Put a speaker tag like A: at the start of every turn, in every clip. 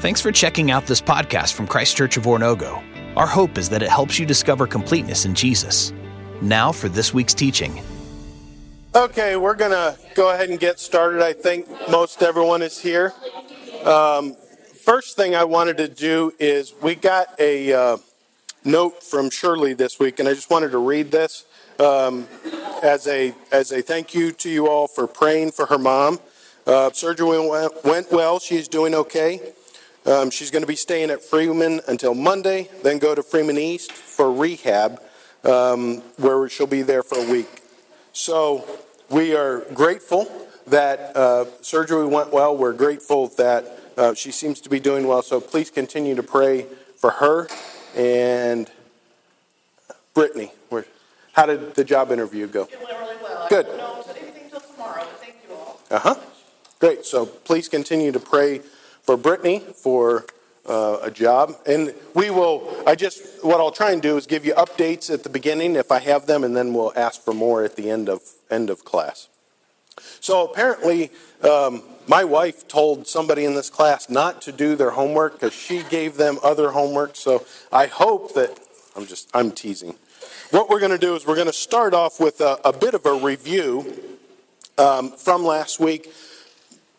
A: Thanks for checking out this podcast from Christ Church of Oronogo. Our hope is that it helps you discover completeness in Jesus. Now for this week's teaching.
B: Okay, we're going to go ahead and get started. I think most everyone is here. Um, first thing I wanted to do is we got a uh, note from Shirley this week, and I just wanted to read this um, as a as a thank you to you all for praying for her mom. Uh, surgery went, went well. She's doing okay. Um, she's going to be staying at Freeman until Monday, then go to Freeman East for rehab, um, where she'll be there for a week. So we are grateful that uh, surgery went well. We're grateful that uh, she seems to be doing well. So please continue to pray for her and Brittany. How did the job interview go?
C: It went really well.
B: Good.
C: I don't know anything till tomorrow, but thank you all.
B: Uh huh. Great. So please continue to pray for Brittany for uh, a job. And we will, I just, what I'll try and do is give you updates at the beginning if I have them, and then we'll ask for more at the end of, end of class. So apparently, um, my wife told somebody in this class not to do their homework because she gave them other homework. So I hope that, I'm just, I'm teasing. What we're going to do is we're going to start off with a, a bit of a review um, from last week.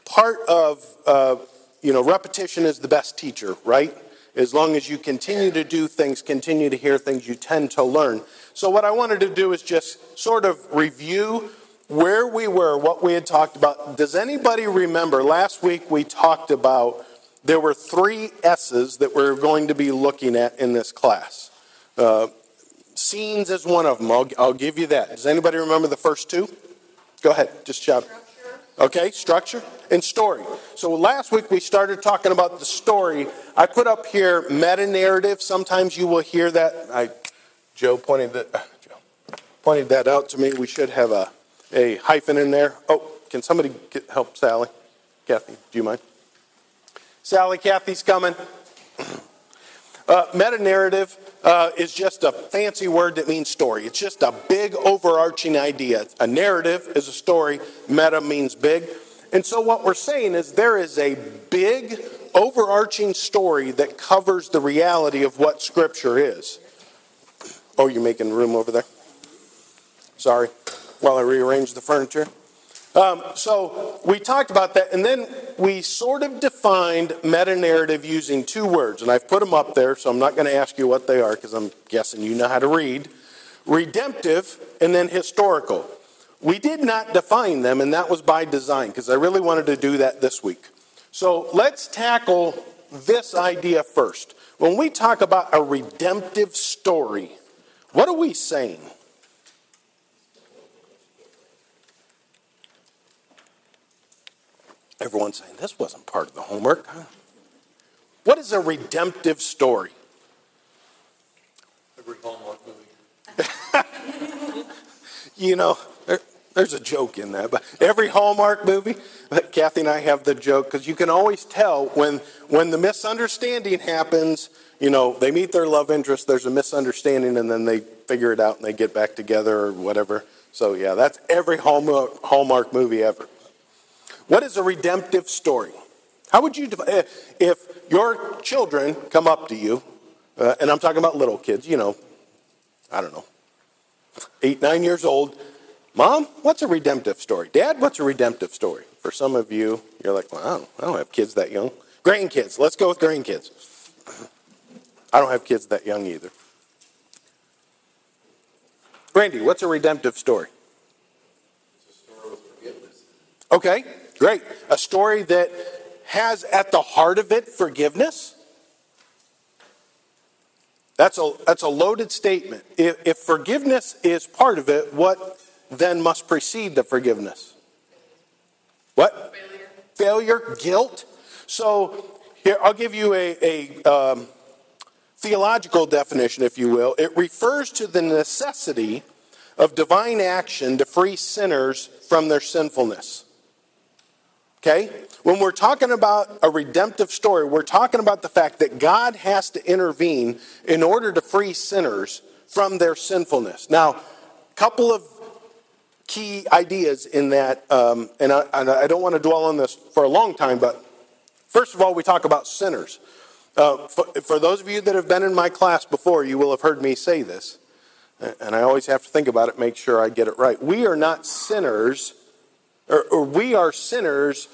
B: Part of uh, you know, repetition is the best teacher, right? As long as you continue to do things, continue to hear things, you tend to learn. So, what I wanted to do is just sort of review where we were, what we had talked about. Does anybody remember last week we talked about there were three S's that we're going to be looking at in this class? Uh, scenes is one of them. I'll, I'll give you that. Does anybody remember the first two? Go ahead, just shout. Okay, structure and story. So last week we started talking about the story. I put up here meta narrative. Sometimes you will hear that. I, Joe pointed that. Uh, Joe pointed that out to me. We should have a, a hyphen in there. Oh, can somebody get, help Sally? Kathy, do you mind? Sally, Kathy's coming. Uh, meta narrative uh, is just a fancy word that means story. It's just a big overarching idea. A narrative is a story, meta means big. And so, what we're saying is there is a big overarching story that covers the reality of what Scripture is. Oh, you're making room over there? Sorry, while I rearrange the furniture. Um, so we talked about that, and then we sort of defined meta narrative using two words, and I've put them up there, so I'm not going to ask you what they are because I'm guessing you know how to read. Redemptive and then historical. We did not define them, and that was by design because I really wanted to do that this week. So let's tackle this idea first. When we talk about a redemptive story, what are we saying? Everyone's saying this wasn't part of the homework. What is a redemptive story?
D: Every Hallmark movie.
B: you know, there, there's a joke in that, but every Hallmark movie, uh, Kathy and I have the joke because you can always tell when when the misunderstanding happens. You know, they meet their love interest. There's a misunderstanding, and then they figure it out and they get back together or whatever. So yeah, that's every Hallmark, Hallmark movie ever. What is a redemptive story? How would you, if your children come up to you, uh, and I'm talking about little kids, you know, I don't know, eight, nine years old, Mom, what's a redemptive story? Dad, what's a redemptive story? For some of you, you're like, well, I don't, I don't have kids that young. Grandkids, let's go with grandkids. I don't have kids that young either. Randy, what's a redemptive story?
D: It's a story of forgiveness.
B: Okay, great. A story that has at the heart of it forgiveness. That's a, that's a loaded statement. If, if forgiveness is part of it, what then must precede the forgiveness? What?
C: Failure.
B: Failure, guilt. So here, I'll give you a, a um, theological definition, if you will. It refers to the necessity of divine action to free sinners from their sinfulness. Okay? When we're talking about a redemptive story, we're talking about the fact that God has to intervene in order to free sinners from their sinfulness. Now, a couple of key ideas in that, um, and, I, and I don't want to dwell on this for a long time, but First of all, we talk about sinners. Uh, for, for those of you that have been in my class before, you will have heard me say this, and I always have to think about it, make sure I get it right. We are not sinners, or, or we are sinners.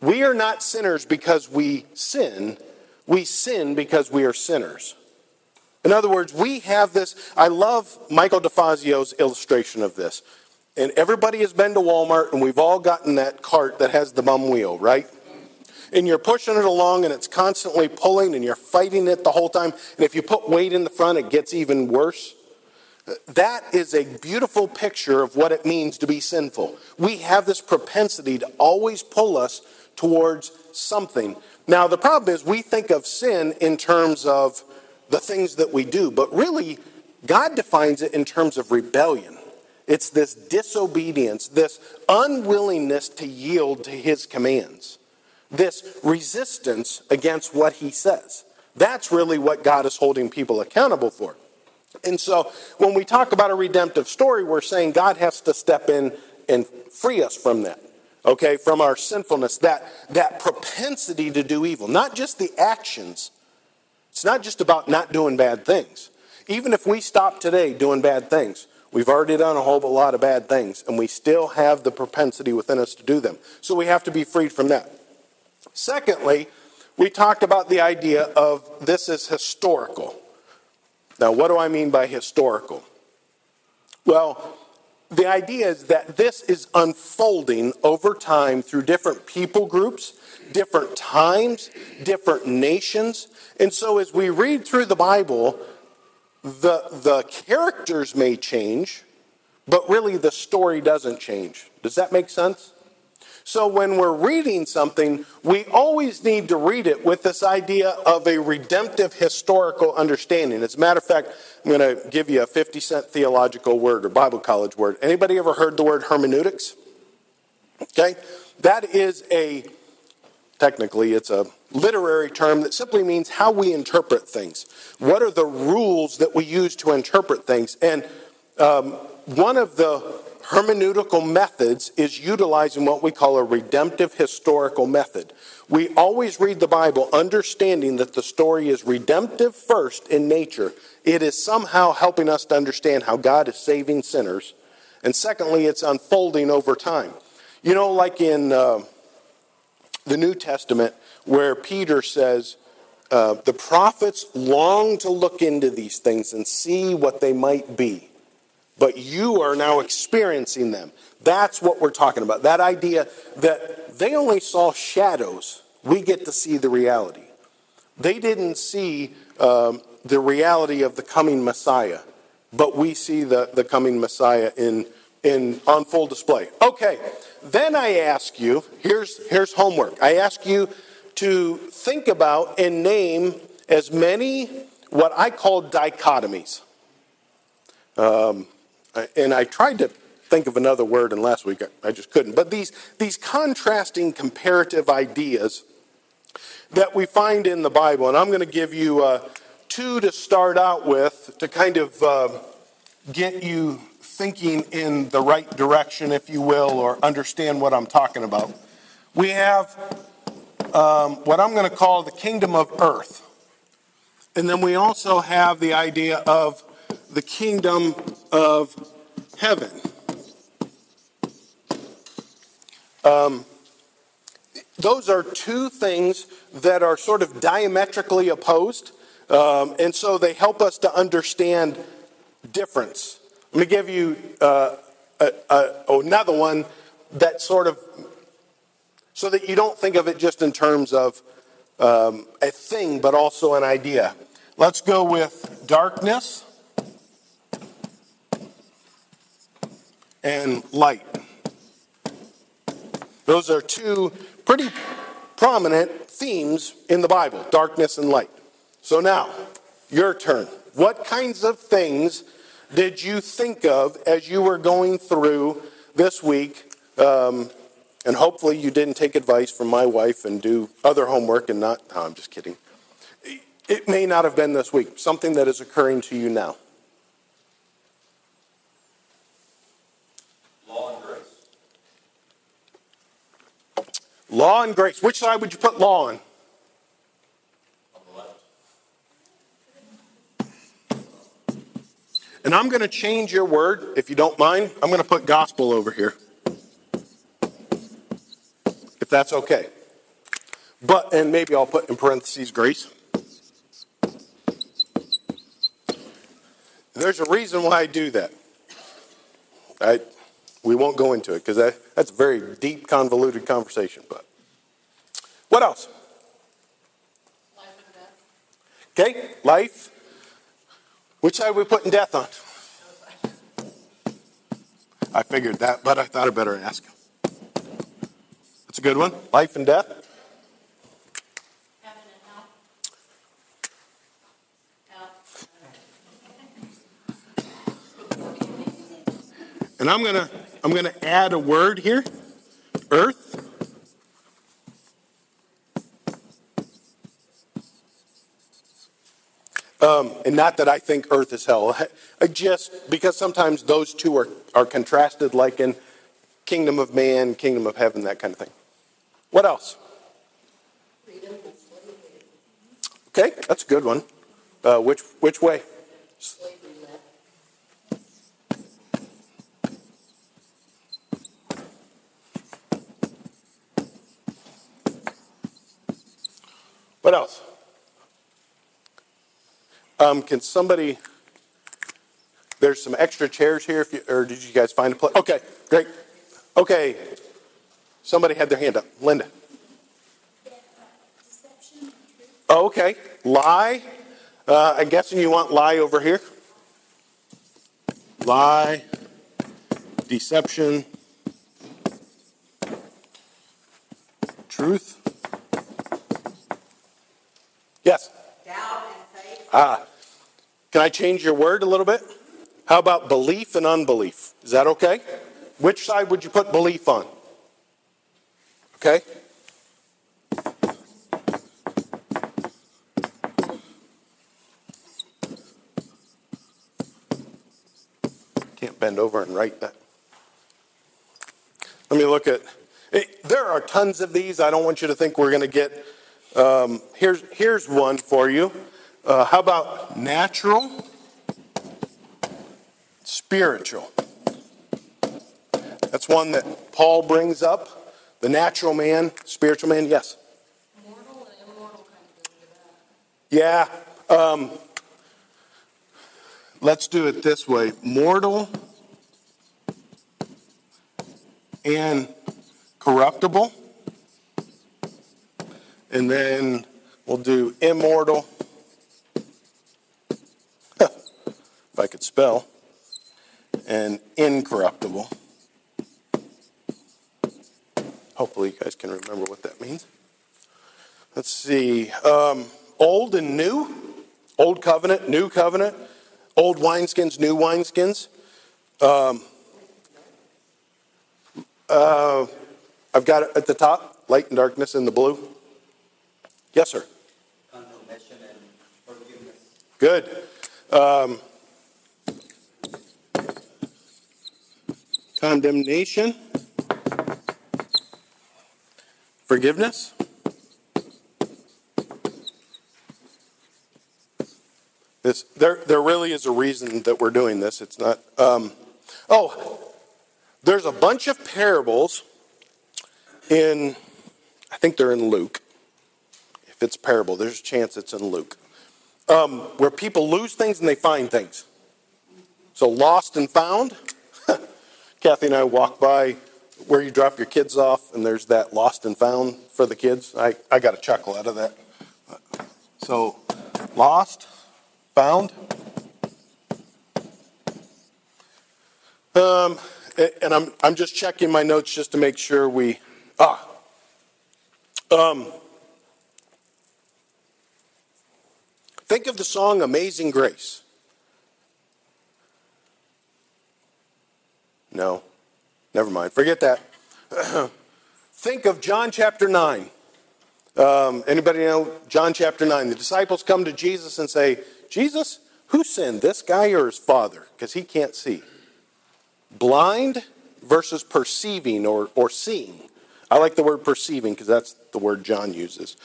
B: We are not sinners because we sin. We sin because we are sinners. In other words, we have this. I love Michael DeFazio's illustration of this. And everybody has been to Walmart, and we've all gotten that cart that has the bum wheel, right? and you're pushing it along and it's constantly pulling and you're fighting it the whole time. And if you put weight in the front, it gets even worse. That is a beautiful picture of what it means to be sinful. We have this propensity to always pull us towards something. Now, the problem is we think of sin in terms of the things that we do, but really, God defines it in terms of rebellion. It's this disobedience, this unwillingness to yield to his commands this resistance against what he says. That's really what God is holding people accountable for. And so when we talk about a redemptive story, we're saying God has to step in and free us from that. Okay, from our sinfulness, that, that propensity to do evil, not just the actions. It's not just about not doing bad things. Even if we stop today doing bad things, we've already done a whole lot of bad things, and we still have the propensity within us to do them. So we have to be freed from that. Secondly, we talked about the idea of this is historical. Now, what do I mean by historical? Well, the idea is that this is unfolding over time through different people groups, different times, different nations. And so as we read through the Bible, the, the characters may change, but really the story doesn't change. Does that make sense? So when we're reading something, we always need to read it with this idea of a redemptive historical understanding. As a matter of fact, I'm going to give you a 50 cent theological word or Bible college word. Anybody ever heard the word hermeneutics? Okay? That is a, technically, it's a literary term that simply means how we interpret things. What are the rules that we use to interpret things? And um, one of the hermeneutical methods is utilizing what we call a redemptive historical method. We always read the Bible understanding that the story is redemptive first in nature. It is somehow helping us to understand how God is saving sinners. And secondly, it's unfolding over time. You know, like in uh, the New Testament, where Peter says, uh, the prophets long to look into these things and see what they might be but you are now experiencing them. That's what we're talking about. That idea that they only saw shadows, we get to see the reality. They didn't see um, the reality of the coming Messiah, but we see the, the coming Messiah in, in, on full display. Okay, then I ask you here's, here's homework. I ask you to think about and name as many what I call dichotomies. Um, and I tried to think of another word, and last week I just couldn't. But these, these contrasting comparative ideas that we find in the Bible, and I'm going to give you uh, two to start out with to kind of uh, get you thinking in the right direction, if you will, or understand what I'm talking about. We have um, what I'm going to call the kingdom of earth. And then we also have the idea of the kingdom of heaven. Um, those are two things that are sort of diametrically opposed, um, and so they help us to understand difference. Let me give you uh, a, a, another one that sort of, so that you don't think of it just in terms of um, a thing, but also an idea. Let's go with darkness and light. Those are two pretty prominent themes in the Bible darkness and light. So now, your turn. What kinds of things did you think of as you were going through this week? Um, and hopefully, you didn't take advice from my wife and do other homework and not. No, I'm just kidding. It may not have been this week, something that is occurring to you now. Law and grace. Law and grace. Which side would you put law on?
D: On the left.
B: And I'm going to change your word, if you don't mind. I'm going to put gospel over here. If that's okay. But, and maybe I'll put in parentheses grace. There's a reason why I do that. I, we won't go into it because that, that's a very deep, convoluted conversation. But what else?
C: Life and death.
B: Okay, life. Which side are we putting death on? I figured that, but I thought I better ask. That's a good one. Life and death.
C: And hell. Hell.
B: And I'm gonna add a word here. Earth. Um, and not that I think earth is hell. I just because sometimes those two are, are contrasted like in kingdom of man, kingdom of heaven, that kind of thing. What else? Okay, that's a good one. Uh, which which way? What else? Um, can somebody? There's some extra chairs here. If you, or did you guys find a place? Okay, great. Okay, somebody had their hand up. Linda. Oh, okay. Lie. Uh, I'm guessing you want lie over here. Lie. Deception. Truth. Yes.
E: Doubt and faith.
B: Ah. Can I change your word a little bit? How about belief and unbelief? Is that okay? Which side would you put belief on? Okay? Can't bend over and write that. Let me look at. eh, There are tons of these. I don't want you to think we're going to get. Um, here's here's one for you. Uh, how about natural, spiritual? That's one that Paul brings up. The natural man, spiritual man. Yes.
C: Mortal and immortal kind of goes together.
B: Yeah. Um, let's do it this way mortal and corruptible. And then we'll do immortal. if I could spell. And incorruptible. Hopefully, you guys can remember what that means. Let's see. Um, old and new. Old covenant, new covenant. Old wineskins, new wineskins. Um, uh, I've got it at the top light and darkness in the blue. Yes, sir.
F: condemnation and forgiveness.
B: Good. Um, condemnation. Forgiveness. This, there, there really is a reason that we're doing this. It's not. Um, oh, there's a bunch of parables in, I think they're in Luke. It's a parable, there's a chance it's in Luke um, where people lose things and they find things. So lost and found. Kathy and I walk by where you drop your kids off, and there's that lost and found for the kids. I, I got a chuckle out of that. So lost, found. Um, and I'm I'm just checking my notes just to make sure we ah. Um, Think of the song Amazing Grace. No, never mind. Forget that. Think of John chapter 9. Um, anybody know John chapter 9? The disciples come to Jesus and say, Jesus, who sinned, this guy or his father? Because he can't see. Blind versus perceiving or, or seeing. I like the word perceiving because that's the word John uses.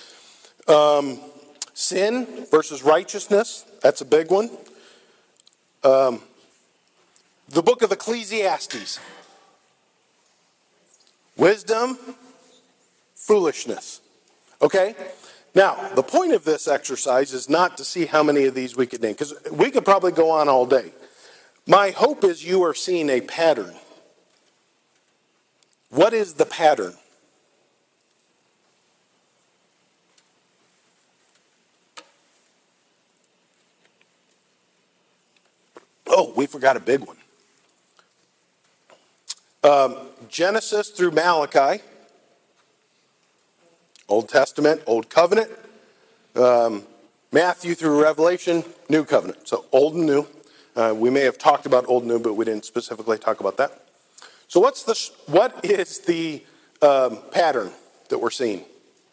B: Um, sin versus righteousness, that's a big one. Um, the book of Ecclesiastes. Wisdom, foolishness. Okay? Now, the point of this exercise is not to see how many of these we could name, because we could probably go on all day. My hope is you are seeing a pattern. What is the pattern? Oh, we forgot a big one. Um, Genesis through Malachi, Old Testament, Old Covenant. Um, Matthew through Revelation, New Covenant. So Old and New. Uh, we may have talked about Old and New, but we didn't specifically talk about that. So what's the what is the um, pattern that we're seeing?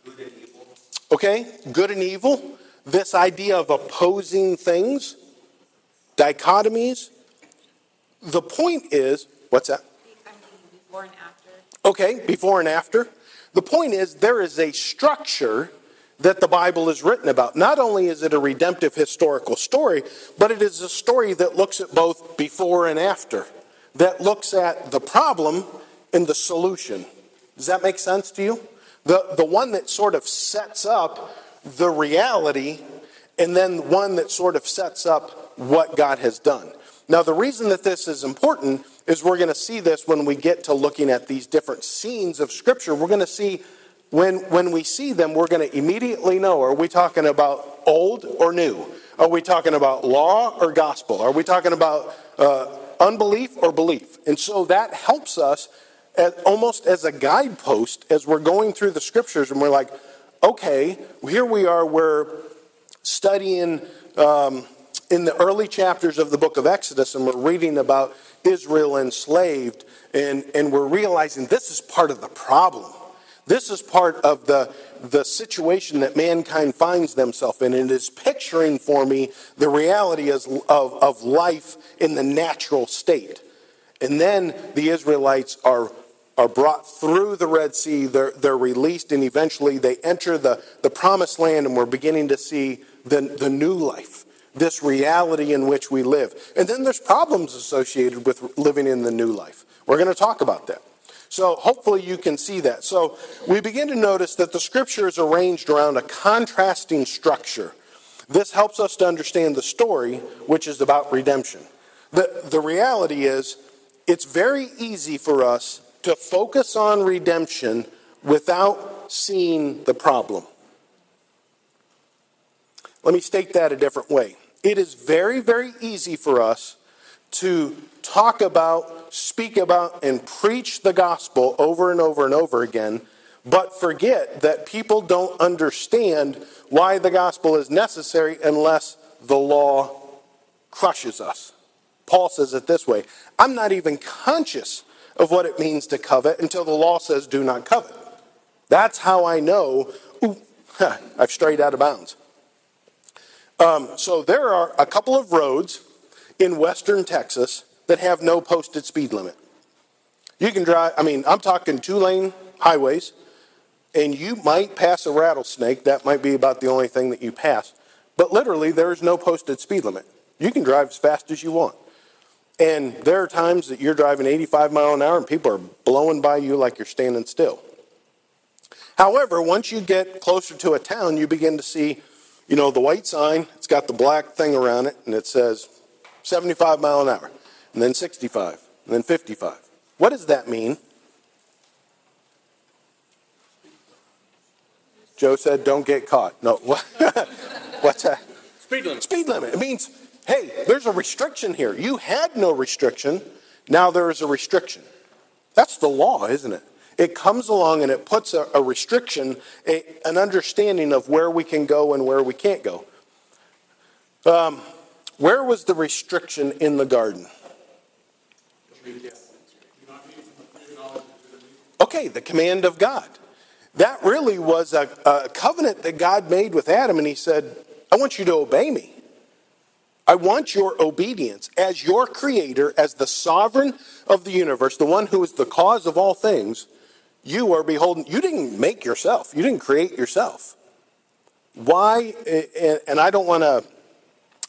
F: Good and evil.
B: Okay, good and evil. This idea of opposing things, dichotomies. The point is, what's that?
C: Before and after.
B: Okay, before and after. The point is, there is a structure that the Bible is written about. Not only is it a redemptive historical story, but it is a story that looks at both before and after, that looks at the problem and the solution. Does that make sense to you? The, the one that sort of sets up the reality, and then one that sort of sets up what God has done. Now, the reason that this is important is we're going to see this when we get to looking at these different scenes of Scripture. We're going to see when, when we see them, we're going to immediately know are we talking about old or new? Are we talking about law or gospel? Are we talking about uh, unbelief or belief? And so that helps us almost as a guidepost as we're going through the scriptures and we're like, okay, here we are, we're studying um, in the early chapters of the book of Exodus and we're reading about Israel enslaved and, and we're realizing this is part of the problem. This is part of the, the situation that mankind finds themselves in. And it is picturing for me the reality as, of, of life in the natural state. And then the Israelites are, are brought through the Red Sea, they're, they're released, and eventually they enter the, the promised land, and we're beginning to see the, the new life, this reality in which we live. And then there's problems associated with living in the new life. We're going to talk about that. So hopefully you can see that. So we begin to notice that the scripture is arranged around a contrasting structure. This helps us to understand the story, which is about redemption. The, the reality is, it's very easy for us to focus on redemption without seeing the problem. Let me state that a different way. It is very, very easy for us to talk about, speak about, and preach the gospel over and over and over again, but forget that people don't understand why the gospel is necessary unless the law crushes us. Paul says it this way I'm not even conscious of what it means to covet until the law says do not covet. That's how I know, ooh, I've strayed out of bounds. Um, so there are a couple of roads in western Texas that have no posted speed limit. You can drive, I mean, I'm talking two lane highways, and you might pass a rattlesnake. That might be about the only thing that you pass. But literally, there is no posted speed limit. You can drive as fast as you want. And there are times that you're driving 85 mile an hour and people are blowing by you like you're standing still. However, once you get closer to a town, you begin to see, you know, the white sign, it's got the black thing around it, and it says 75 mile an hour, and then 65, and then 55. What does that mean? Joe said, don't get caught. No, what? what's that?
D: Speed limit.
B: Speed limit. It means, hey, there's a restriction here. You had no restriction. Now there is a restriction. That's the law, isn't it? It comes along and it puts a, a restriction, a, an understanding of where we can go and where we can't go. Um, where was the restriction in the garden? Okay, the command of God. That really was a, a covenant that God made with Adam, and he said, I want you to obey me. I want your obedience as your creator, as the sovereign of the universe, the one who is the cause of all things. You are beholden. You didn't make yourself, you didn't create yourself. Why? And I don't want to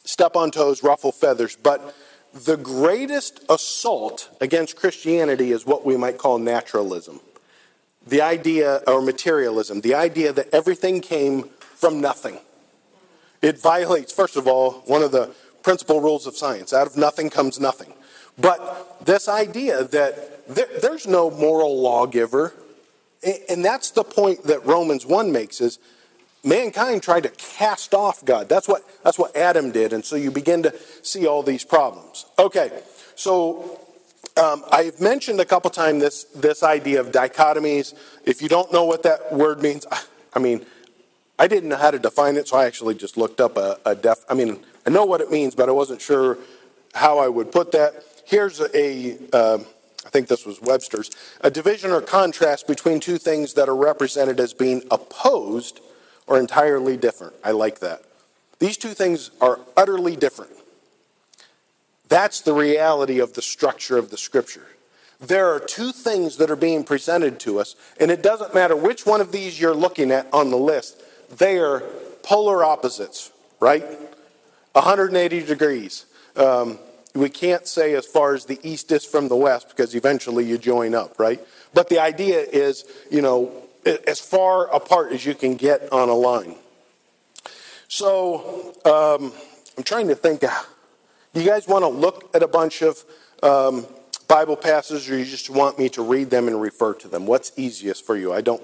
B: step on toes, ruffle feathers, but the greatest assault against Christianity is what we might call naturalism. The idea, or materialism, the idea that everything came from nothing. It violates, first of all, one of the principal rules of science out of nothing comes nothing. But this idea that there, there's no moral lawgiver, and that's the point that Romans 1 makes is mankind tried to cast off God. That's what, that's what Adam did. And so you begin to see all these problems. Okay, so um, I've mentioned a couple times this, this idea of dichotomies. If you don't know what that word means, I mean, I didn't know how to define it, so I actually just looked up a, a def. I mean, I know what it means, but I wasn't sure how I would put that. Here's a, uh, I think this was Webster's, a division or contrast between two things that are represented as being opposed or entirely different. I like that. These two things are utterly different. That's the reality of the structure of the scripture. There are two things that are being presented to us, and it doesn't matter which one of these you're looking at on the list, they are polar opposites, right? 180 degrees. Um, we can't say as far as the east is from the west because eventually you join up, right? But the idea is, you know, as far apart as you can get on a line. So um, I'm trying to think. uh, Do you guys want to look at a bunch of um, Bible passages, or you just want me to read them and refer to them? What's easiest for you? I don't.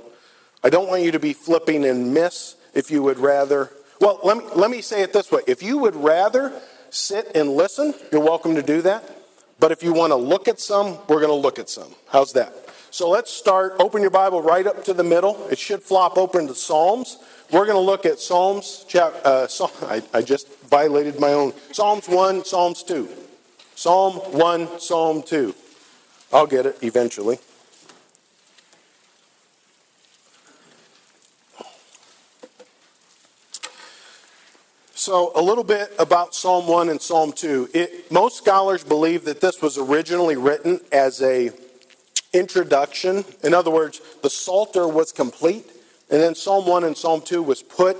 B: I don't want you to be flipping and miss. If you would rather, well, let me let me say it this way: If you would rather sit and listen, you're welcome to do that. But if you want to look at some, we're going to look at some. How's that? So let's start. Open your Bible right up to the middle. It should flop open to Psalms. We're going to look at Psalms. Uh, Psalm, I, I just violated my own. Psalms 1, Psalms 2. Psalm 1, Psalm 2. I'll get it eventually. So, a little bit about Psalm 1 and Psalm 2. It, most scholars believe that this was originally written as a introduction. In other words, the Psalter was complete, and then Psalm 1 and Psalm 2 was put.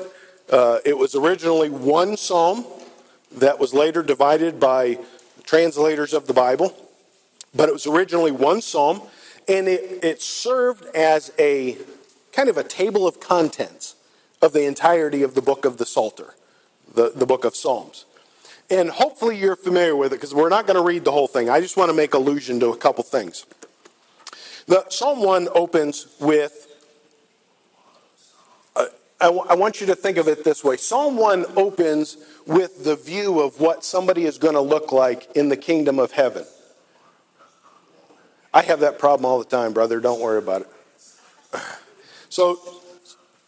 B: Uh, it was originally one psalm that was later divided by translators of the Bible, but it was originally one psalm, and it, it served as a kind of a table of contents of the entirety of the book of the Psalter, the, the book of Psalms. And hopefully you're familiar with it because we're not going to read the whole thing. I just want to make allusion to a couple things. The Psalm 1 opens with, uh, I, w- I want you to think of it this way. Psalm 1 opens with the view of what somebody is going to look like in the kingdom of heaven. I have that problem all the time, brother. Don't worry about it. So,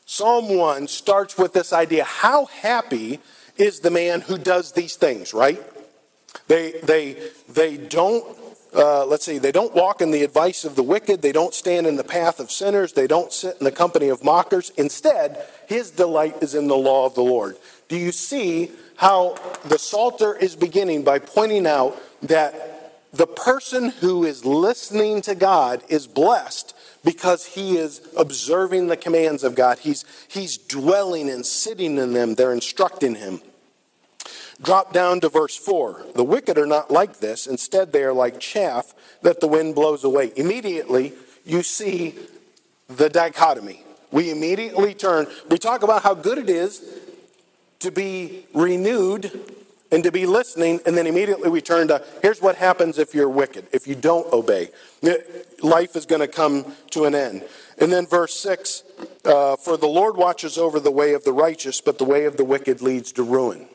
B: Psalm 1 starts with this idea how happy is the man who does these things, right? They, they, they don't, uh, let's see, they don't walk in the advice of the wicked. They don't stand in the path of sinners. They don't sit in the company of mockers. Instead, his delight is in the law of the Lord. Do you see how the Psalter is beginning by pointing out that the person who is listening to God is blessed because he is observing the commands of God. He's, he's dwelling and sitting in them, they're instructing him. Drop down to verse 4. The wicked are not like this. Instead, they are like chaff that the wind blows away. Immediately, you see the dichotomy. We immediately turn, we talk about how good it is to be renewed and to be listening, and then immediately we turn to here's what happens if you're wicked, if you don't obey. Life is going to come to an end. And then verse 6 uh, For the Lord watches over the way of the righteous, but the way of the wicked leads to ruin.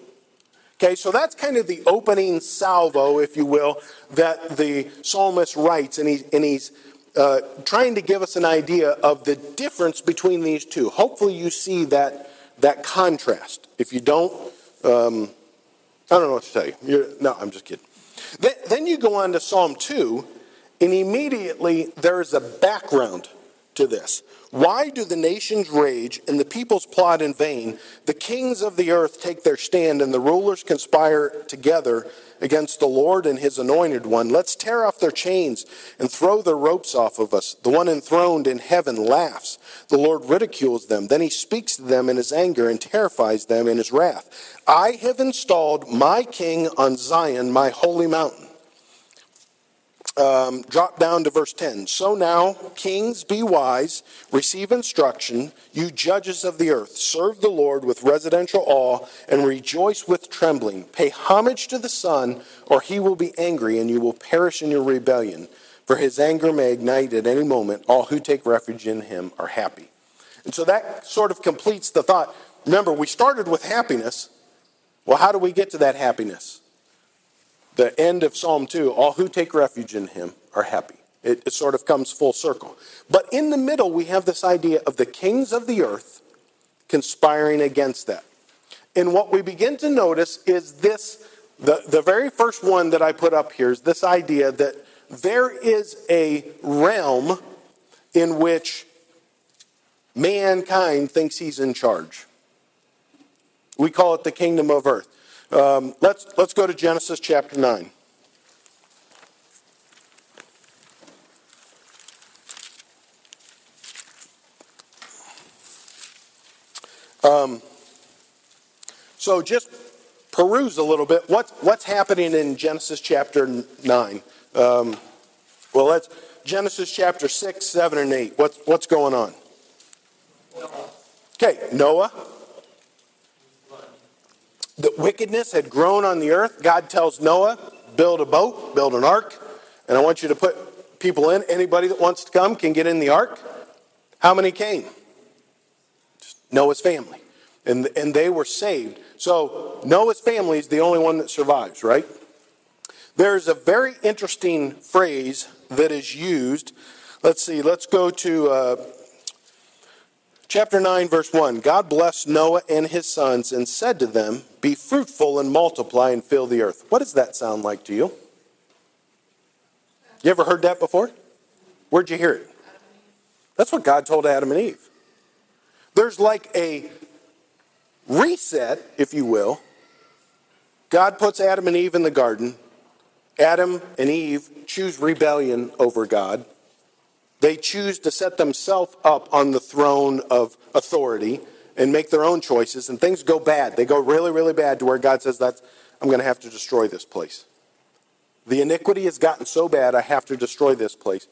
B: Okay, so that's kind of the opening salvo, if you will, that the psalmist writes, and, and he's uh, trying to give us an idea of the difference between these two. Hopefully, you see that, that contrast. If you don't, um, I don't know what to tell you. You're, no, I'm just kidding. Then, then you go on to Psalm 2, and immediately there is a background to this. Why do the nations rage and the peoples plot in vain? The kings of the earth take their stand and the rulers conspire together against the Lord and his anointed one. Let's tear off their chains and throw their ropes off of us. The one enthroned in heaven laughs. The Lord ridicules them. Then he speaks to them in his anger and terrifies them in his wrath. I have installed my king on Zion, my holy mountain. Um, drop down to verse 10. So now, kings, be wise, receive instruction, you judges of the earth. Serve the Lord with residential awe and rejoice with trembling. Pay homage to the Son, or he will be angry and you will perish in your rebellion. For his anger may ignite at any moment. All who take refuge in him are happy. And so that sort of completes the thought. Remember, we started with happiness. Well, how do we get to that happiness? The end of Psalm 2, all who take refuge in him are happy. It, it, sort of comes full circle. But in the middle, we have this idea of the kings of the earth conspiring against that. And what we begin to notice is this the, the very first one that I put up here is this idea that there is a realm in which mankind thinks he's in charge. We call it the kingdom of earth. Um, let's, let's go to Genesis chapter 9. Um, so just peruse a little bit. What's, what's happening in Genesis chapter 9? Um, well, let's Genesis chapter 6, 7, and 8. What's, what's going on? Okay, Noah the wickedness had grown on the earth. God tells Noah, build a boat, build an ark, and I want you to put people in. Anybody that wants to come can get in the ark. How many came? Just Noah's family. And, and they were saved. So Noah's family is the only one that survives, right? There's a very interesting phrase that is used. Let's see, let's go to uh, Chapter 9, verse 1 God blessed Noah and his sons and said to them, Be fruitful and multiply and fill the earth. What does that sound like to you? You ever heard that before? Where'd you hear it? That's what God told Adam and Eve. There's like a reset, if you will. God puts Adam and Eve in the garden. Adam and Eve choose rebellion over God. They choose to set themselves up on the throne of authority and make their own choices, and things go bad. They go really, really bad to where God says, That's, I'm going to have to destroy this place. The iniquity has gotten so bad, I have to destroy this place.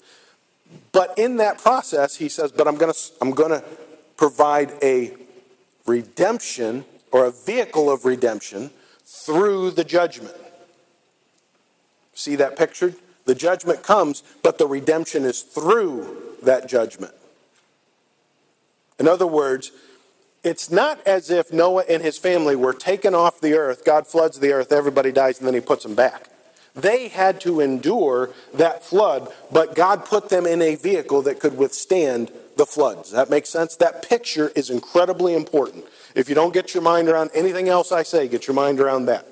B: But in that process, he says, But I'm going to, I'm going to provide a redemption or a vehicle of redemption through the judgment. See that pictured? The judgment comes, but the redemption is through that judgment. In other words, it's not as if Noah and his family were taken off the earth, God floods the earth, everybody dies, and then he puts them back. They had to endure that flood, but God put them in a vehicle that could withstand the flood. Does that make sense? That picture is incredibly important. If you don't get your mind around anything else I say, get your mind around that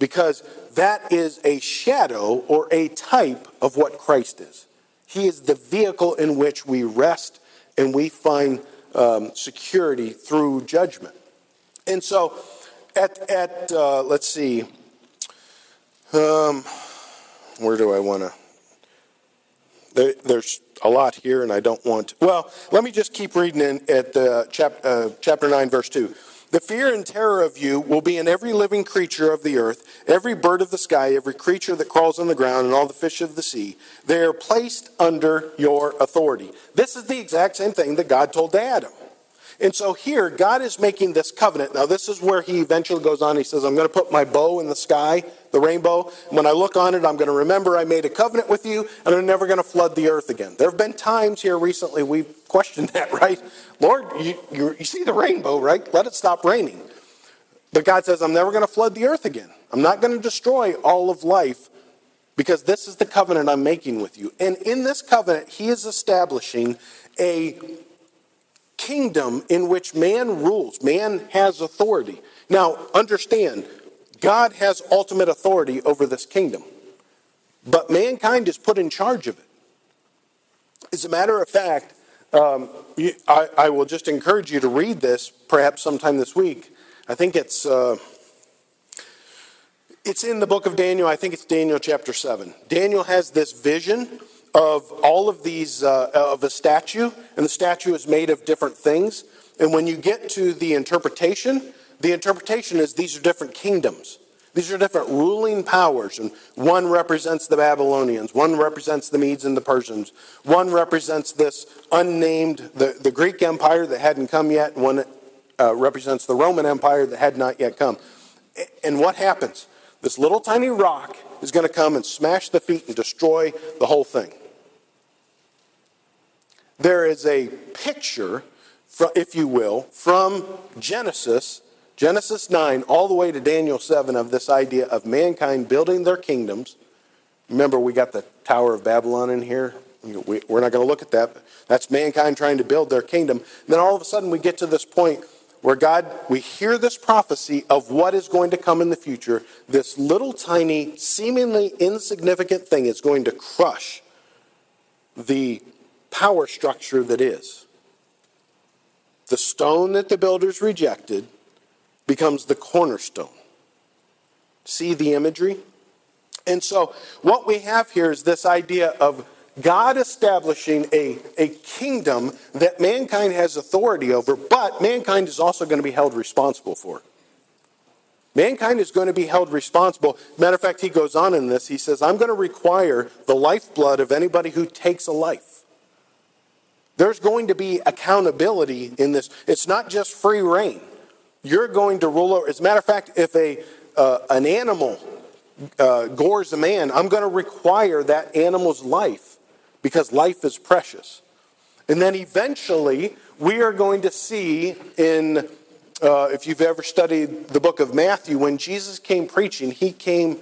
B: because that is a shadow or a type of what Christ is. He is the vehicle in which we rest and we find um, security through judgment. And so, at, at uh, let's see, um, where do I want to? There, there's a lot here, and I don't want to. Well, let me just keep reading in at the chap, uh, chapter 9, verse 2. The fear and terror of you will be in every living creature of the earth, every bird of the sky, every creature that crawls on the ground, and all the fish of the sea. They are placed under your authority. This is the exact same thing that God told to Adam. And so here, God is making this covenant. Now, this is where he eventually goes on. He says, I'm going to put my bow in the sky, the rainbow. When I look on it, I'm going to remember I made a covenant with you, and I'm never going to flood the earth again. There have been times here recently we've questioned that, right? Lord, you, you, you see the rainbow, right? Let it stop raining. But God says, I'm never going to flood the earth again. I'm not going to destroy all of life because this is the covenant I'm making with you. And in this covenant, he is establishing a kingdom in which man rules, man has authority. Now, understand, God has ultimate authority over this kingdom, but mankind is put in charge of it. As a matter of fact, You- I, I will just encourage you to read this perhaps sometime this week. I think it's, uh, it's in the book of Daniel. I think it's Daniel chapter 7. Daniel has this vision of all of these, uh, of a statue, and the statue is made of different things. And when you get to the interpretation, the interpretation is these are different kingdoms. These are different ruling powers, and one represents the Babylonians, one represents the Medes and the Persians, one represents this unnamed, the, the Greek Empire that hadn't come yet, one uh, represents the Roman Empire that had not yet come. And what happens? This little tiny rock is going to come and smash the feet and destroy the whole thing. There is a picture, if you will, from Genesis, Genesis 9, all the way to Daniel 7, of this idea of mankind building their kingdoms. Remember, we got the Tower of Babylon in here. We- We're not going to look at that. That's mankind trying to build their kingdom. And then all of a sudden, we get to this point where God, we hear this prophecy of what is going to come in the future. This little tiny, seemingly insignificant thing is going to crush the power structure that is. The stone that the builders rejected becomes the cornerstone. See the imagery? And so, what we have here is this idea of God establishing a, a kingdom that mankind has authority over, but mankind is also going to be held responsible for. Mankind is going to be held responsible. Matter of fact, he goes on in this. He says, I'm going to require the lifeblood of anybody who takes a life. There's going to be accountability in this. It's not just free rein. You're going to rule over. As a matter of fact, if a, uh, an animal uh, gores a man, I'm going to require that animal's life because life is precious. And then eventually, we are going to see in, uh, if you've ever studied the book of Matthew, when Jesus came preaching, he came,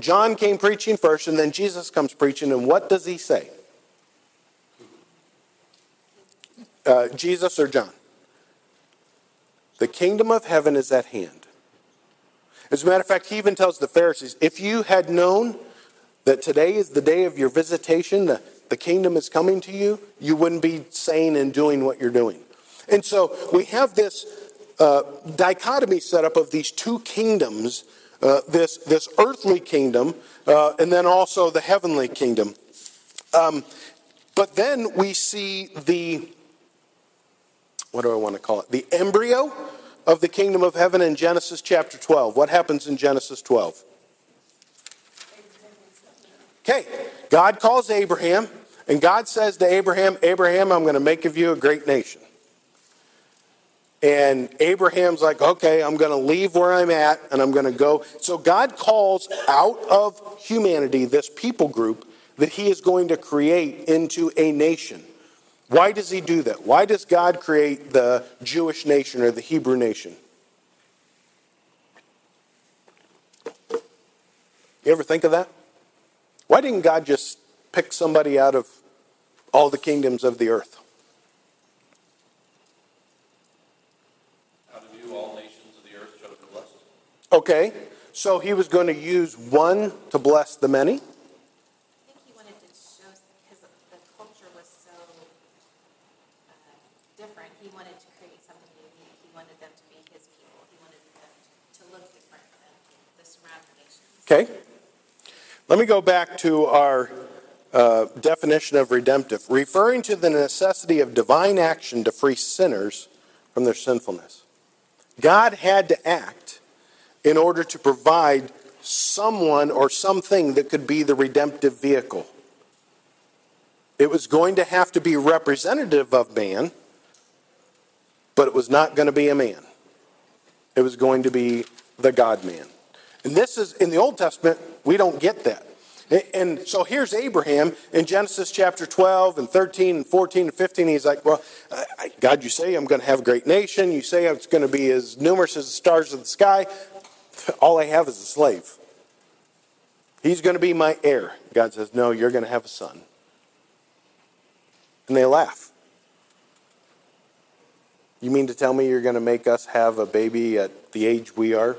B: John came preaching first, and then Jesus comes preaching, and what does he say? Uh, Jesus or John? The kingdom of heaven is at hand. As a matter of fact, he even tells the Pharisees, if you had known that today is the day of your visitation, the, the kingdom is coming to you, you wouldn't be saying and doing what you're doing. And so we have this uh, dichotomy set up of these two kingdoms uh, this, this earthly kingdom, uh, and then also the heavenly kingdom. Um, but then we see the, what do I want to call it? The embryo of the kingdom of heaven in Genesis chapter 12. What happens in Genesis 12? Okay, God calls Abraham, and God says to Abraham, Abraham, I'm going to make of you a great nation. And Abraham's like, okay, I'm going to leave where I'm at and I'm going to go. So God calls out of humanity this people group that he is going to create into a nation. Why does he do that? Why does God create the Jewish nation or the Hebrew nation? You ever think of that? Why didn't God just pick somebody out of all the kingdoms of the earth?
D: Out of you, all nations of the earth shall be blessed.
B: Okay, so he was going to use one to bless the many.
C: I think he wanted to show, because the culture was so uh, different, he wanted to create something unique. He wanted them to be his people. He wanted them to look different than the surrounding nations.
B: Okay? Let me go back to our uh, definition of redemptive, referring to the necessity of divine action to free sinners from their sinfulness. God had to act in order to provide someone or something that could be the redemptive vehicle. It was going to have to be representative of man, but it was not going to be a man. It was going to be the God man. And this is, in the Old Testament, we don't get that. And so here's Abraham in Genesis chapter 12 and 13 and 14 and 15. He's like, Well, God, you say I'm going to have a great nation. You say it's going to be as numerous as the stars of the sky. All I have is a slave. He's going to be my heir. God says, No, you're going to have a son. And they laugh. You mean to tell me you're going to make us have a baby at the age we are?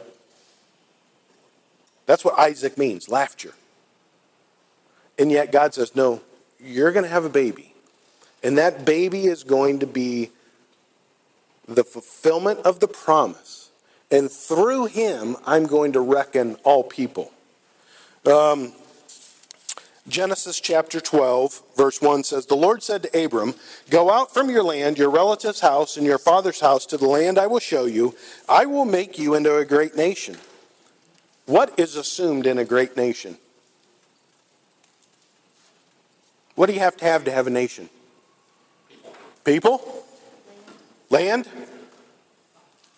B: That's what Isaac means laughter. And yet God says, No, you're going to have a baby. And that baby is going to be the fulfillment of the promise. And through him, I'm going to reckon all people. Um, Genesis chapter 12, verse 1 says, The Lord said to Abram, Go out from your land, your relative's house, and your father's house to the land I will show you. I will make you into a great nation. What is assumed in a great nation? What do you have to have to have a nation? People? Land?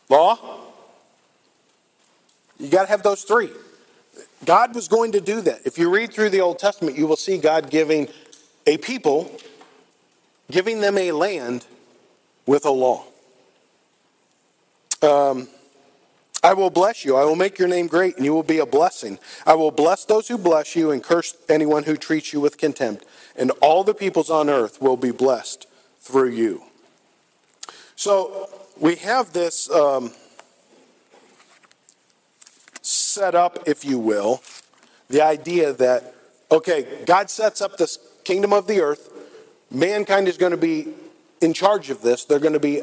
B: Law? You got to have those three. God was going to do that. If you read through the Old Testament, you will see God giving a people, giving them a land with a law. Um, I will bless you. I will make your name great, and you will be a blessing. I will bless those who bless you and curse anyone who treats you with contempt. And all the peoples on earth will be blessed through you. So we have this. Um, set up, if you will, the idea that, okay, God sets up this kingdom of the earth, mankind is going to be in charge of this, they're going to be,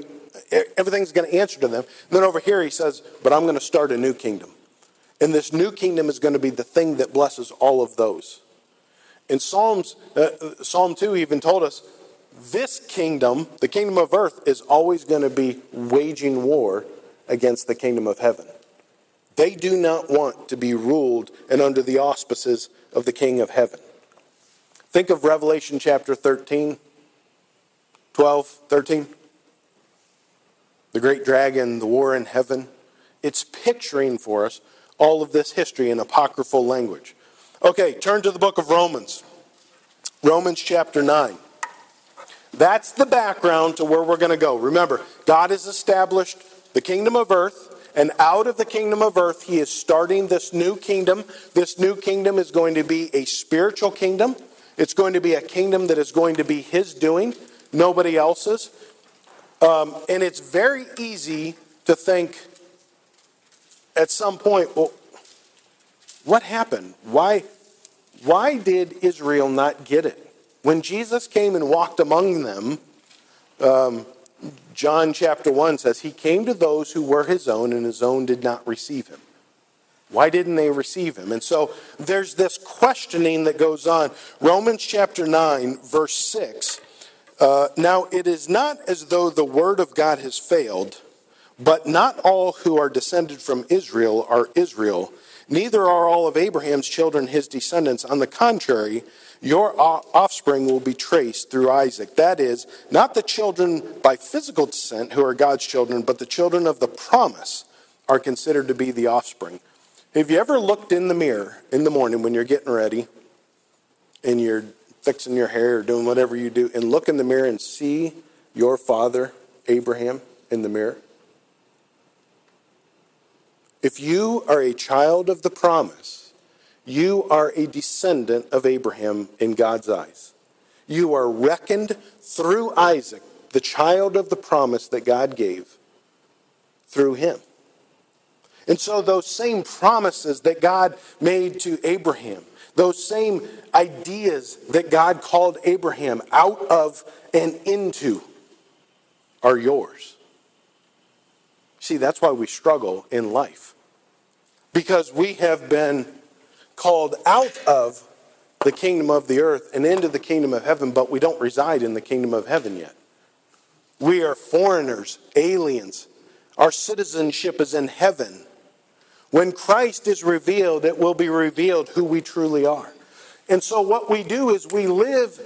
B: everything's going to answer to them. And then over here he says, but I'm going to start a new kingdom. And this new kingdom is going to be the thing that blesses all of those. In Psalms, uh, Psalm 2 even told us this kingdom, the kingdom of earth, is always going to be waging war against the kingdom of heaven. They do not want to be ruled and under the auspices of the King of heaven. Think of Revelation chapter 13, 12, 13. The great dragon, the war in heaven. It's picturing for us all of this history in apocryphal language. Okay, turn to the book of Romans. Romans chapter 9. That's the background to where we're going to go. Remember, God has established the kingdom of earth and out of the kingdom of earth, he is starting this new kingdom. This new kingdom is going to be a spiritual kingdom. It's going to be a kingdom that is going to be his doing, nobody else's. Um, and it's very easy to think at some point, well, what happened? Why, why did Israel not get it? When Jesus came and walked among them, um, John chapter 1 says, He came to those who were His own, and His own did not receive Him. Why didn't they receive Him? And so there's this questioning that goes on. Romans chapter 9, verse 6. Uh, now, it is not as though the word of God has failed, but not all who are descended from Israel are Israel. Neither are all of Abraham's children his descendants. On the contrary, your offspring will be traced through Isaac. That is, not the children by physical descent who are God's children, but the children of the promise are considered to be the offspring. Have you ever looked in the mirror in the morning when you're getting ready and you're fixing your hair or doing whatever you do and look in the mirror and see your father, Abraham, in the mirror? If you are a child of the promise, you are a descendant of Abraham in God's eyes. You are reckoned through Isaac, the child of the promise that God gave, through him. And so, those same promises that God made to Abraham, those same ideas that God called Abraham out of and into, are yours. See, that's why we struggle in life. Because we have been called out of the kingdom of the earth and into the kingdom of heaven, but we don't reside in the kingdom of heaven yet. We are foreigners, aliens. Our citizenship is in heaven. When Christ is revealed, it will be revealed who we truly are. And so, what we do is we live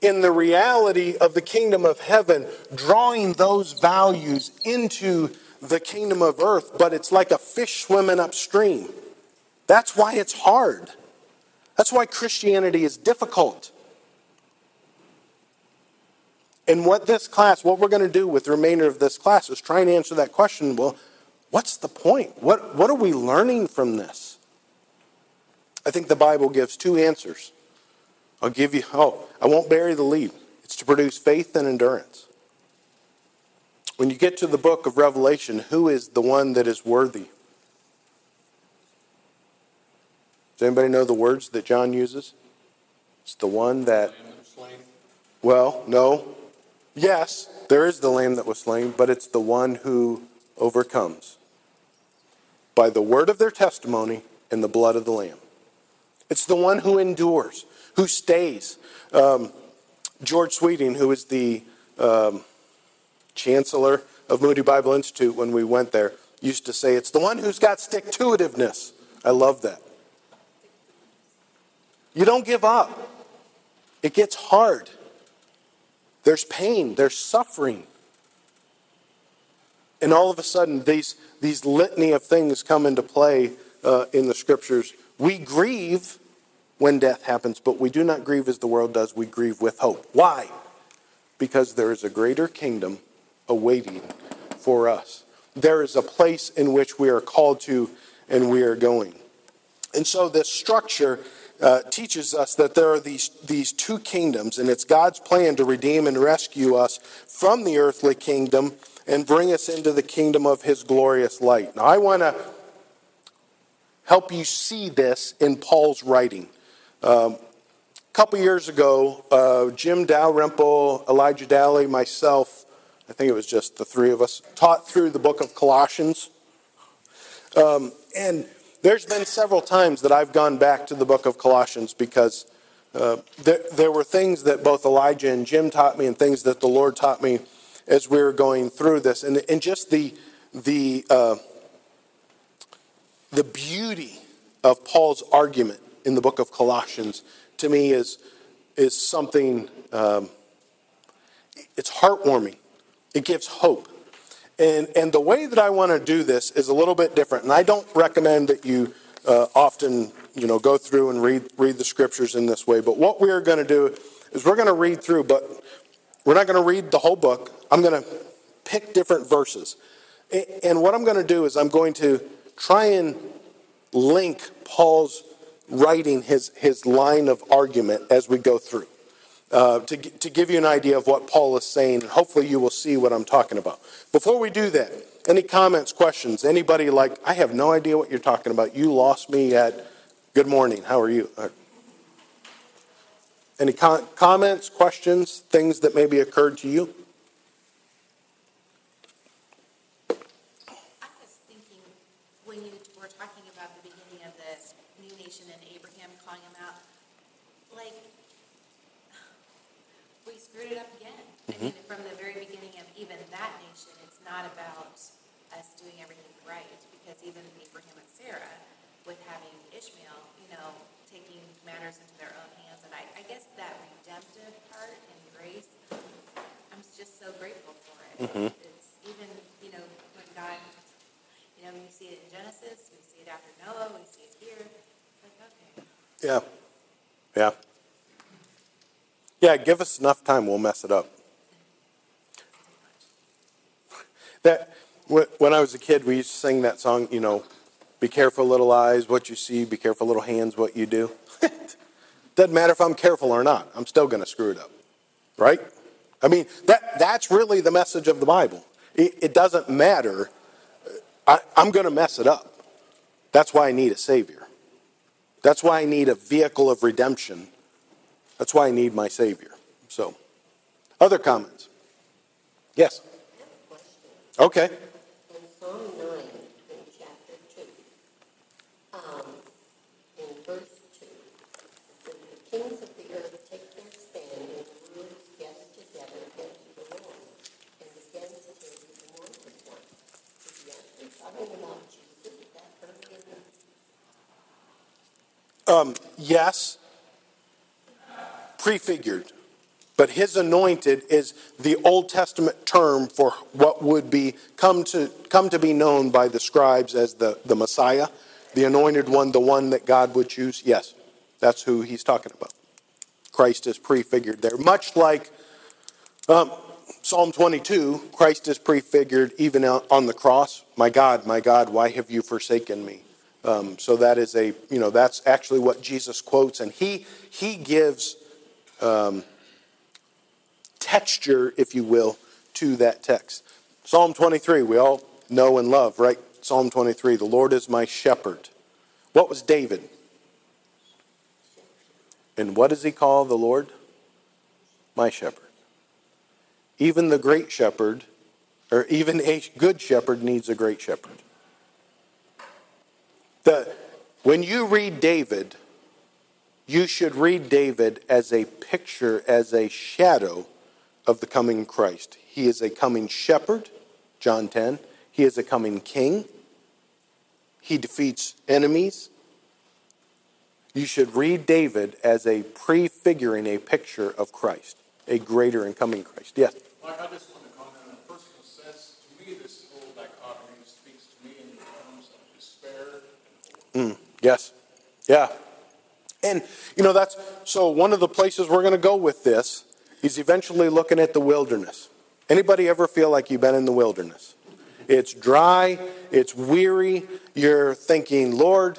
B: in the reality of the kingdom of heaven, drawing those values into the kingdom of earth, but it's like a fish swimming upstream. That's why it's hard. That's why Christianity is difficult. And what this class, what we're going to do with the remainder of this class is try and answer that question. Well, what's the point? What, what are we learning from this? I think the Bible gives two answers. I'll give you, oh, I won't bury the lead. It's to produce faith and endurance. When you get to the book of Revelation, who is the one that is worthy? Does anybody know the words that John uses? It's the one that. Well, no. Yes, there is the lamb that was slain, but it's the one who overcomes by the word of their testimony and the blood of the lamb. It's the one who endures, who stays. Um, George Sweeting, who is the um, chancellor of Moody Bible Institute when we went there, used to say, It's the one who's got stick to itiveness. I love that. You don't give up, it gets hard. There's pain, there's suffering. And all of a sudden, these, these litany of things come into play uh, in the scriptures. We grieve when death happens, but we do not grieve as the world does. We grieve with hope. Why? Because there is a greater kingdom awaiting for us. There is a place in which we are called to and we are going. And so this structure uh, teaches us that there are these, these two kingdoms, and it's God's plan to redeem and rescue us from the earthly kingdom and bring us into the kingdom of his glorious light. Now, I want to help you see this in Paul's writing. Um, a couple years ago, uh, Jim Dalrymple, Elijah Daly, myself, I think it was just the three of us, taught through the book of Colossians. Um, and there's been several times that I've gone back to the book of Colossians because uh, there, there were things that both Elijah and Jim taught me and things that the Lord taught me as we were going through this. And, and just the, the, uh, the beauty of Paul's argument in the book of Colossians to me is, is something, um, it's heartwarming. It gives hope. And, and the way that I want to do this is a little bit different. And I don't recommend that you uh, often you know, go through and read, read the scriptures in this way. But what we are going to do is we're going to read through, but we're not going to read the whole book. I'm going to pick different verses. And what I'm going to do is I'm going to try and link Paul's writing, his, his line of argument as we go through uh, to, to give you an idea of what Paul is saying. And hopefully, you will see what I'm talking about. Before we do that, any comments, questions? Anybody like, I have no idea what you're talking about. You lost me at good morning. How are you? Any com- comments, questions, things that maybe occurred to you?
C: I was thinking, when you were talking about the beginning of the new nation and Abraham calling him out, like, we screwed it up again. I mm-hmm. mean, from the very beginning of even that nation, it's not about us doing everything right, because even Abraham and Sarah, with having Ishmael, you know, taking matters into their own hands, and I, I guess that redemptive part and grace, I'm just so grateful for it. Mm-hmm. It's even, you know, when God, you know, we see it in Genesis, we see it after Noah, we see it here, like, okay.
B: Yeah. Yeah. Yeah, give us enough time, we'll mess it up. That when I was a kid, we used to sing that song, you know, be careful little eyes what you see, be careful little hands what you do. Doesn't matter if I'm careful or not. I'm still going to screw it up. Right? I mean, that that's really the message of the Bible. It, it doesn't matter. I, I'm going to mess it up. That's why I need a savior. That's why I need a vehicle of redemption. That's why I need my savior. So, other comments? Yes. Okay.
E: In Psalm 9, in chapter 2, um, in verse 2, it says, The kings of the earth take their stand, and the rulers gather together against the Lord, and against anointed one. Talking about Jesus? That the um,
B: Yes. Prefigured. But his anointed is the Old Testament term for what would be come to come to be known by the scribes as the, the Messiah, the anointed one, the one that God would choose. Yes, that's who he's talking about. Christ is prefigured there. Much like um, Psalm 22, Christ is prefigured even on the cross. My God, my God, why have you forsaken me? Um, so that is a, you know, that's actually what Jesus quotes, and he he gives um, texture, if you will, to that text. Psalm 23, we all know and love, right? Psalm 23, the Lord is my shepherd. What was David? And what does he call the Lord? My shepherd. even the great shepherd, or even a good shepherd needs a great shepherd. The, when you read David, you should read David as a picture, as a shadow of the coming Christ. He is a coming shepherd, John 10. He is a coming king. He defeats enemies. You should read David as a prefiguring, a picture of Christ, a greater and coming Christ. Yes?
G: Mike, I just want to comment on a personal sense. To me, this whole dichotomy speaks to me in terms of despair hope.
B: Yes. Yeah. And, you know, that's so one of the places we're going to go with this is eventually looking at the wilderness. Anybody ever feel like you've been in the wilderness? It's dry, it's weary, you're thinking, Lord,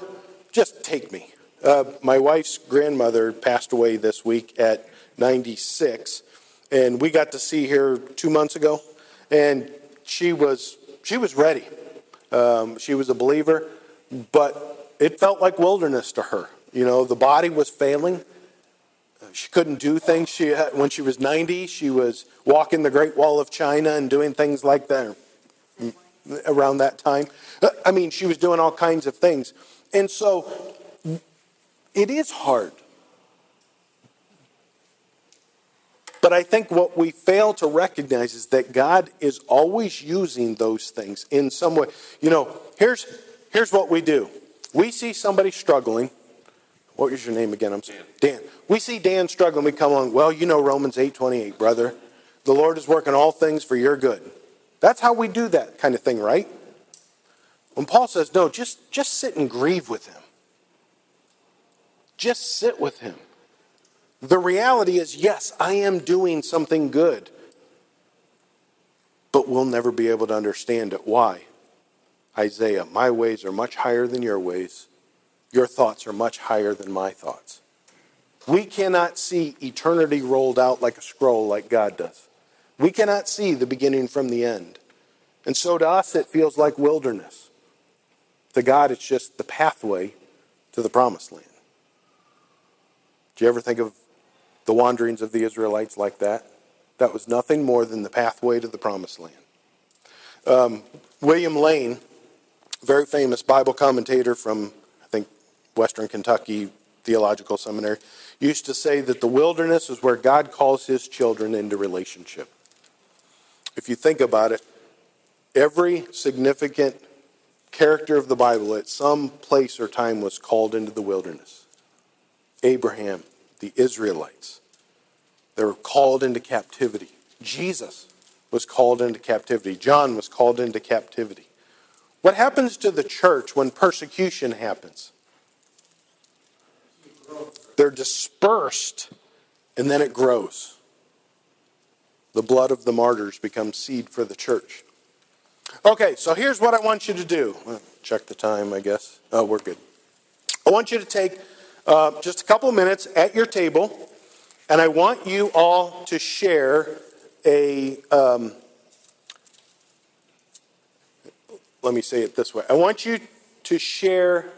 B: just take me. Uh, my wife's grandmother passed away this week at 96, and we got to see her two months ago, and she was she was ready. Um, she was a believer, but it felt like wilderness to her. You know, the body was failing. She couldn't do things. She had, when she was 90, she was walking the Great Wall of China and doing things like that around that time. I mean, she was doing all kinds of things. And so it is hard. But I think what we fail to recognize is that God is always using those things in some way. You know, here's, here's what we do we see somebody struggling. What was your name again? I'm sorry. Dan. We see Dan struggling. We come on, well, you know Romans 8.28, brother. The Lord is working all things for your good. That's how we do that kind of thing, right? When Paul says, no, just, just sit and grieve with him. Just sit with him. The reality is, yes, I am doing something good, but we'll never be able to understand it. Why? Isaiah, my ways are much higher than your ways. Your thoughts are much higher than my thoughts. We cannot see eternity rolled out like a scroll like God does. We cannot see the beginning from the end. And so to us, it feels like wilderness. To God, it's just the pathway to the promised land. Do you ever think of the wanderings of the Israelites like that? That was nothing more than the pathway to the promised land. Um, William Lane, very famous Bible commentator from, I think, Western Kentucky Theological Seminary, used to say that the wilderness is where God calls his children into relationship. If you think about it, every significant character of the Bible at some place or time was called into the wilderness. Abraham, the Israelites, they were called into captivity. Jesus was called into captivity. John was called into captivity. What happens to the church when persecution happens? They're dispersed and then it grows. The blood of the martyrs becomes seed for the church. Okay, so here's what I want you to do. Check the time, I guess. Oh, we're good. I want you to take uh, just a couple minutes at your table, and I want you all to share a. Um, let me say it this way. I want you to share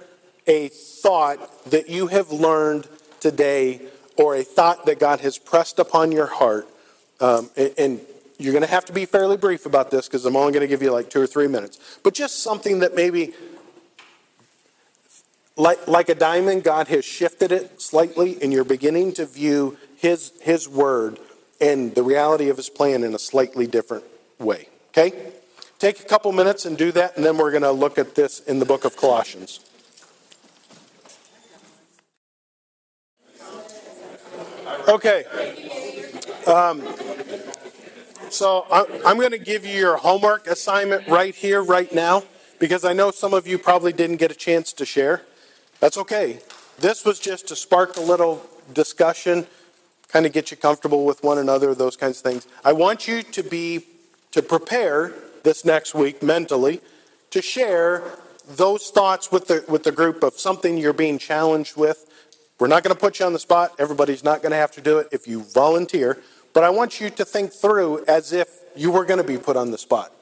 B: a thought that you have learned today, or a thought that God has pressed upon your heart. Um, and, and you're going to have to be fairly brief about this because I'm only going to give you like two or three minutes. But just something that maybe, like, like a diamond, God has shifted it slightly, and you're beginning to view His, His Word and the reality of His plan in a slightly different way. Okay? Take a couple minutes and do that, and then we're going to look at this in the book of Colossians. Okay. Um, so I'm going to give you your homework assignment right here, right now, because I know some of you probably didn't get a chance to share. That's okay. This was just to spark a little discussion, kind of get you comfortable with one another, those kinds of things. I want you to be to prepare this next week mentally to share those thoughts with the with the group of something you're being challenged with. We're not going to put you on the spot. Everybody's not going to have to do it if you volunteer. But I want you to think through as if you were going to be put on the spot.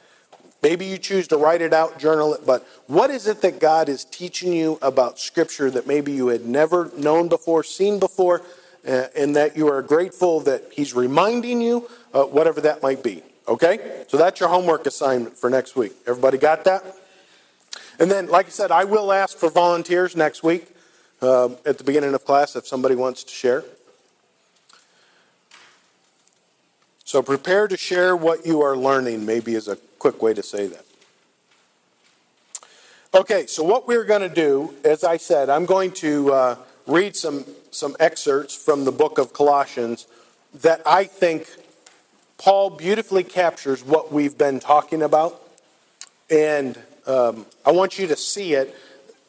B: Maybe you choose to write it out, journal it, but what is it that God is teaching you about Scripture that maybe you had never known before, seen before, uh, and that you are grateful that He's reminding you, uh, whatever that might be. Okay? So that's your homework assignment for next week. Everybody got that? And then, like I said, I will ask for volunteers next week uh, at the beginning of class if somebody wants to share. So prepare to share what you are learning, maybe as a quick way to say that. Okay, so what we're going to do, as I said, I'm going to uh, read some, some excerpts from the book of Colossians that I think Paul beautifully captures what we've been talking about. And um, I want you to see it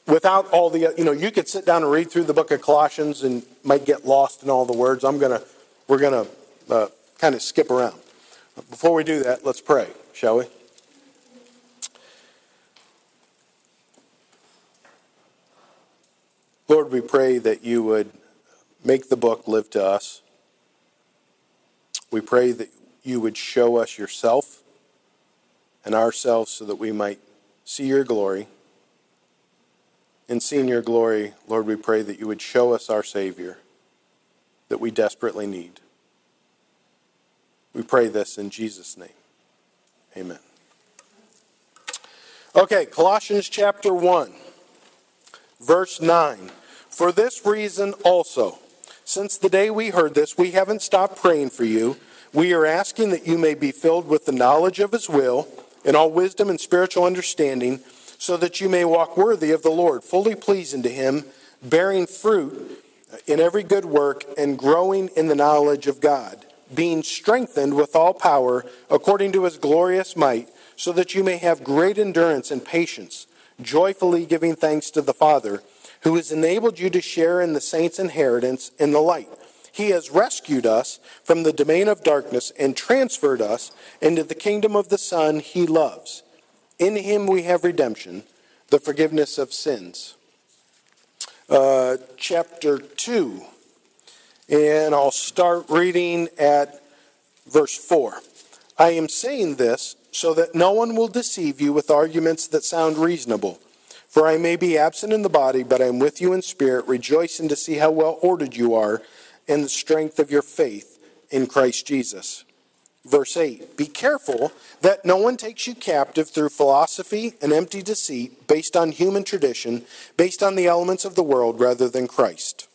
B: without all the, you know, you could sit down and read through the book of Colossians and might get lost in all the words. I'm going to, we're going to uh, kind of skip around. Before we do that, let's pray, shall we? Lord, we pray that you would make the book live to us. We pray that you would show us yourself and ourselves so that we might see your glory. In seeing your glory, Lord, we pray that you would show us our Savior that we desperately need. We pray this in Jesus' name. Amen. Okay, Colossians chapter 1, verse 9. For this reason also, since the day we heard this, we haven't stopped praying for you. We are asking that you may be filled with the knowledge of his will in all wisdom and spiritual understanding, so that you may walk worthy of the Lord, fully pleasing to him, bearing fruit in every good work and growing in the knowledge of God, being strengthened with all power according to his glorious might, so that you may have great endurance and patience, joyfully giving thanks to the Father who has enabled you to share in the saints' inheritance in the light. He has rescued us from the domain of darkness and transferred us into the kingdom of the Son he loves. In him we have redemption, the forgiveness of sins. Uh, chapter 2, and I'll start reading at verse 4. I am saying this so that no one will deceive you with arguments that sound reasonable. For I may be absent in the body, but I am with you in spirit, rejoicing to see how well ordered you are and the strength of your faith in Christ Jesus. Verse 8 Be careful that no one takes you captive through philosophy and empty deceit, based on human tradition, based on the elements of the world rather than Christ.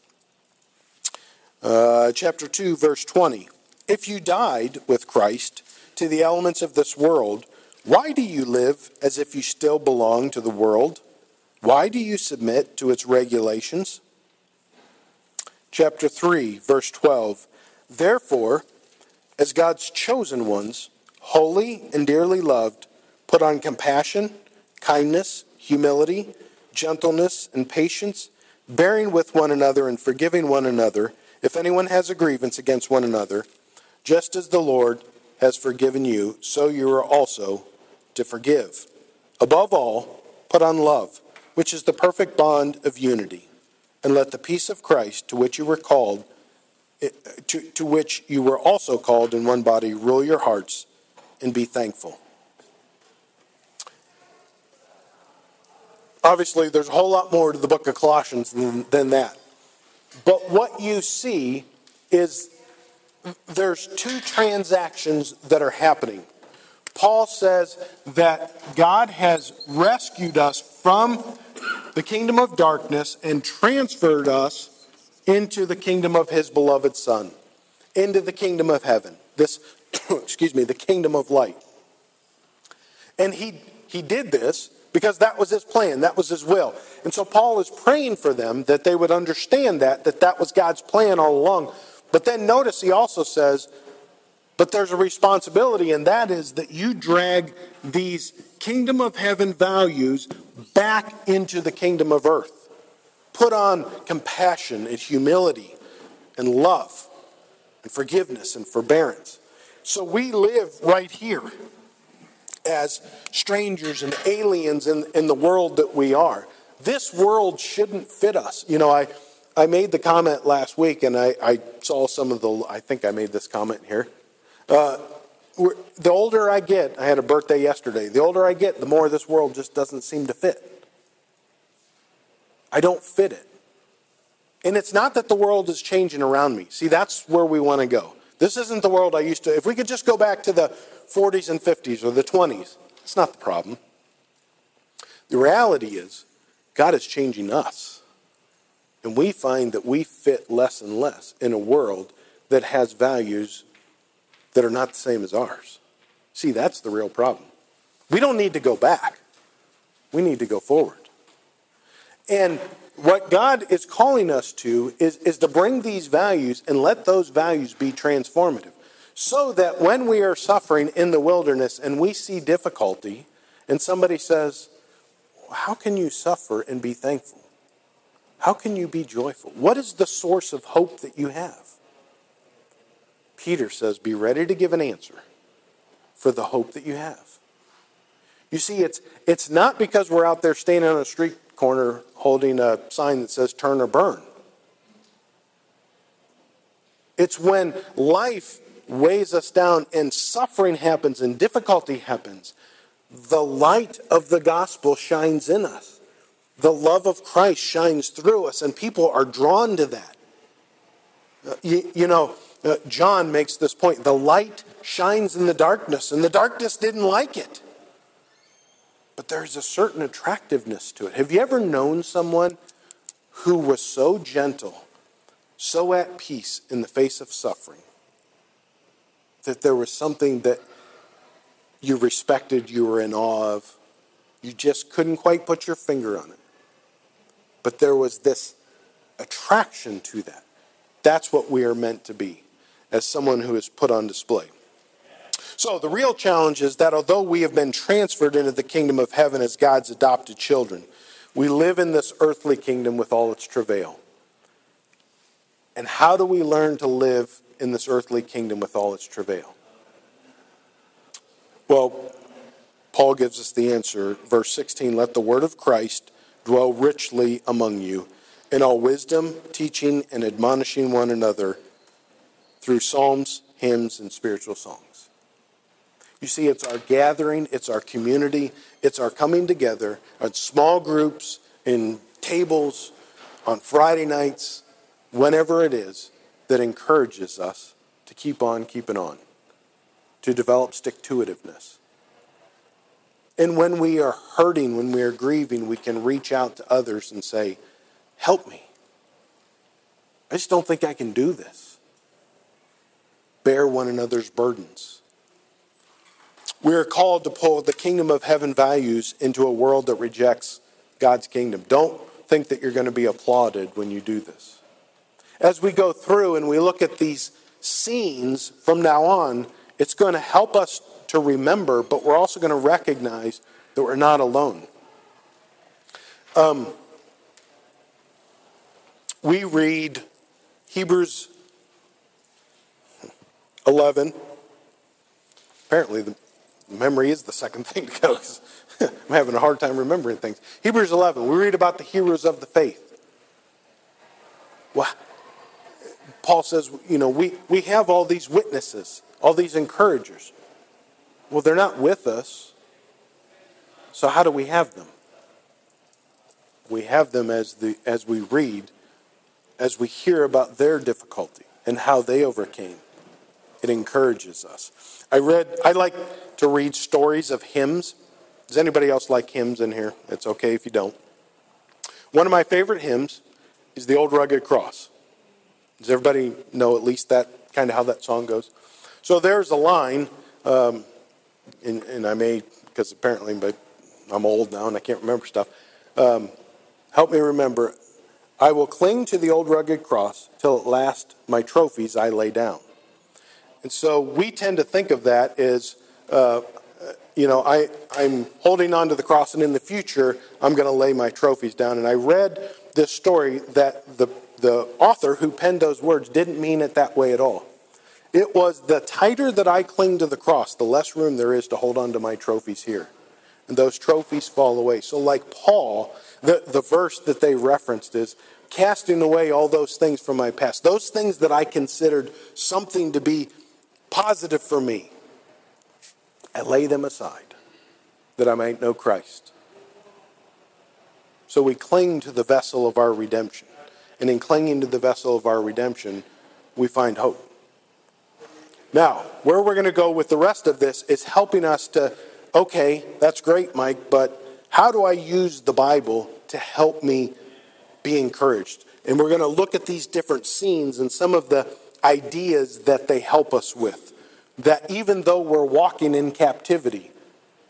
B: Uh, chapter 2, verse 20 If you died with Christ to the elements of this world, why do you live as if you still belong to the world? Why do you submit to its regulations? Chapter 3, verse 12. Therefore, as God's chosen ones, holy and dearly loved, put on compassion, kindness, humility, gentleness, and patience, bearing with one another and forgiving one another, if anyone has a grievance against one another, just as the Lord has forgiven you, so you are also to forgive. Above all, put on love which is the perfect bond of unity. And let the peace of Christ, to which you were called, eh, to, to which you were also called in one body, rule your hearts and be thankful. Obviously, there's a whole lot more to the book of Colossians than, than that. But what you see is there's two transactions that are happening. Paul says that God has rescued us from the kingdom of darkness and transferred us into the kingdom of his beloved Son, into the kingdom of heaven. This, excuse me, the kingdom of light. And he, he did this because that was his plan, that was his will. And so Paul is praying for them that they would understand that, that that was God's plan all along. But then notice he also says, but there's a responsibility, and that is that you drag these kingdom of heaven values back into the kingdom of earth. Put on compassion and humility and love and forgiveness and forbearance. So we live right here as strangers and aliens in, in the world that we are. This world shouldn't fit us. You know, I, I made the comment last week, and I, I saw some of the, I think I made this comment here. Uh, the older I get, I had a birthday yesterday, the older I get, the more this world just doesn't seem to fit. I don't fit it. And it's not that the world is changing around me. See, that's where we want to go. This isn't the world I used to. If we could just go back to the 40s and 50s or the 20s, it's not the problem. The reality is, God is changing us. And we find that we fit less and less in a world that has values that are not the same as ours. See, that's the real problem. We don't need to go back, we need to go forward. And what God is calling us to is, is to bring these values and let those values be transformative. So that when we are suffering in the wilderness and we see difficulty, and somebody says, How can you suffer and be thankful? How can you be joyful? What is the source of hope that you have? Peter says, Be ready to give an answer for the hope that you have. You see, it's, it's not because we're out there standing on a street corner holding a sign that says turn or burn. It's when life weighs us down and suffering happens and difficulty happens, the light of the gospel shines in us. The love of Christ shines through us, and people are drawn to that. Uh, you, you, know, uh, John makes this point the light shines in the darkness, and the darkness didn't like it but there's a certain attractiveness to it. Have you ever known someone who was so gentle, so at peace in the face of suffering, that there was something that you respected, you were in awe of? You just couldn't quite put your finger on it. But there was this attraction to that. That's what we are meant to be as someone who is put on display. So the real challenge is that although we have been transferred into the kingdom of heaven as God's adopted children, we live in this earthly kingdom with all its travail. And how do we learn to live in this earthly kingdom with all its travail? Well, Paul gives us the answer. Verse 16 Let the word of Christ dwell richly among you, in all wisdom, teaching and admonishing one another through psalms, hymns, and spiritual songs. You see, it's our gathering, it's our community, it's our coming together in small groups, in tables, on Friday nights, whenever it is, that encourages us to keep on keeping on, to develop stick to itiveness. And when we are hurting, when we are grieving, we can reach out to others and say, Help me. I just don't think I can do this. Bear one another's burdens. We are called to pull the kingdom of heaven values into a world that rejects God's kingdom. Don't think that you're going to be applauded when you do this. As we go through and we look at these scenes from now on, it's going to help us to remember, but we're also going to recognize that we're not alone. Um, we read Hebrews 11. Apparently, the memory is the second thing to go. I'm having a hard time remembering things. Hebrews 11, we read about the heroes of the faith. Well, Paul says, you know, we, we have all these witnesses, all these encouragers. Well, they're not with us. So how do we have them? We have them as, the, as we read, as we hear about their difficulty and how they overcame. It encourages us. I read, I like to read stories of hymns. Does anybody else like hymns in here? It's okay if you don't. One of my favorite hymns is The Old Rugged Cross. Does everybody know at least that kind of how that song goes? So there's a line, um, and, and, I may, because apparently, but I'm old now and I can't remember stuff. Um, help me remember. I will cling to the old rugged cross till at last my trophies I lay down. And so we tend to think of that as uh, you know, I, I'm holding on to the cross, and in the future, I'm going to lay my trophies down. And I read this story that the, the author who penned those words didn't mean it that way at all. It was the tighter that I cling to the cross, the less room there is to hold on to my trophies here. And those trophies fall away. So, like Paul, the, the verse that they referenced is casting away all those things from my past, those things that I considered something to be positive for me I lay them aside that I might know Christ. So we cling to the vessel of our redemption. and in clinging to the vessel of our redemption, we find hope. Now, where we're going to go with the rest of this is helping us to, okay, that's great, Mike, but how do I use the Bible to help me be encouraged? And we're going to look at these different scenes and some of the ideas that they help us with. That even though we're walking in captivity,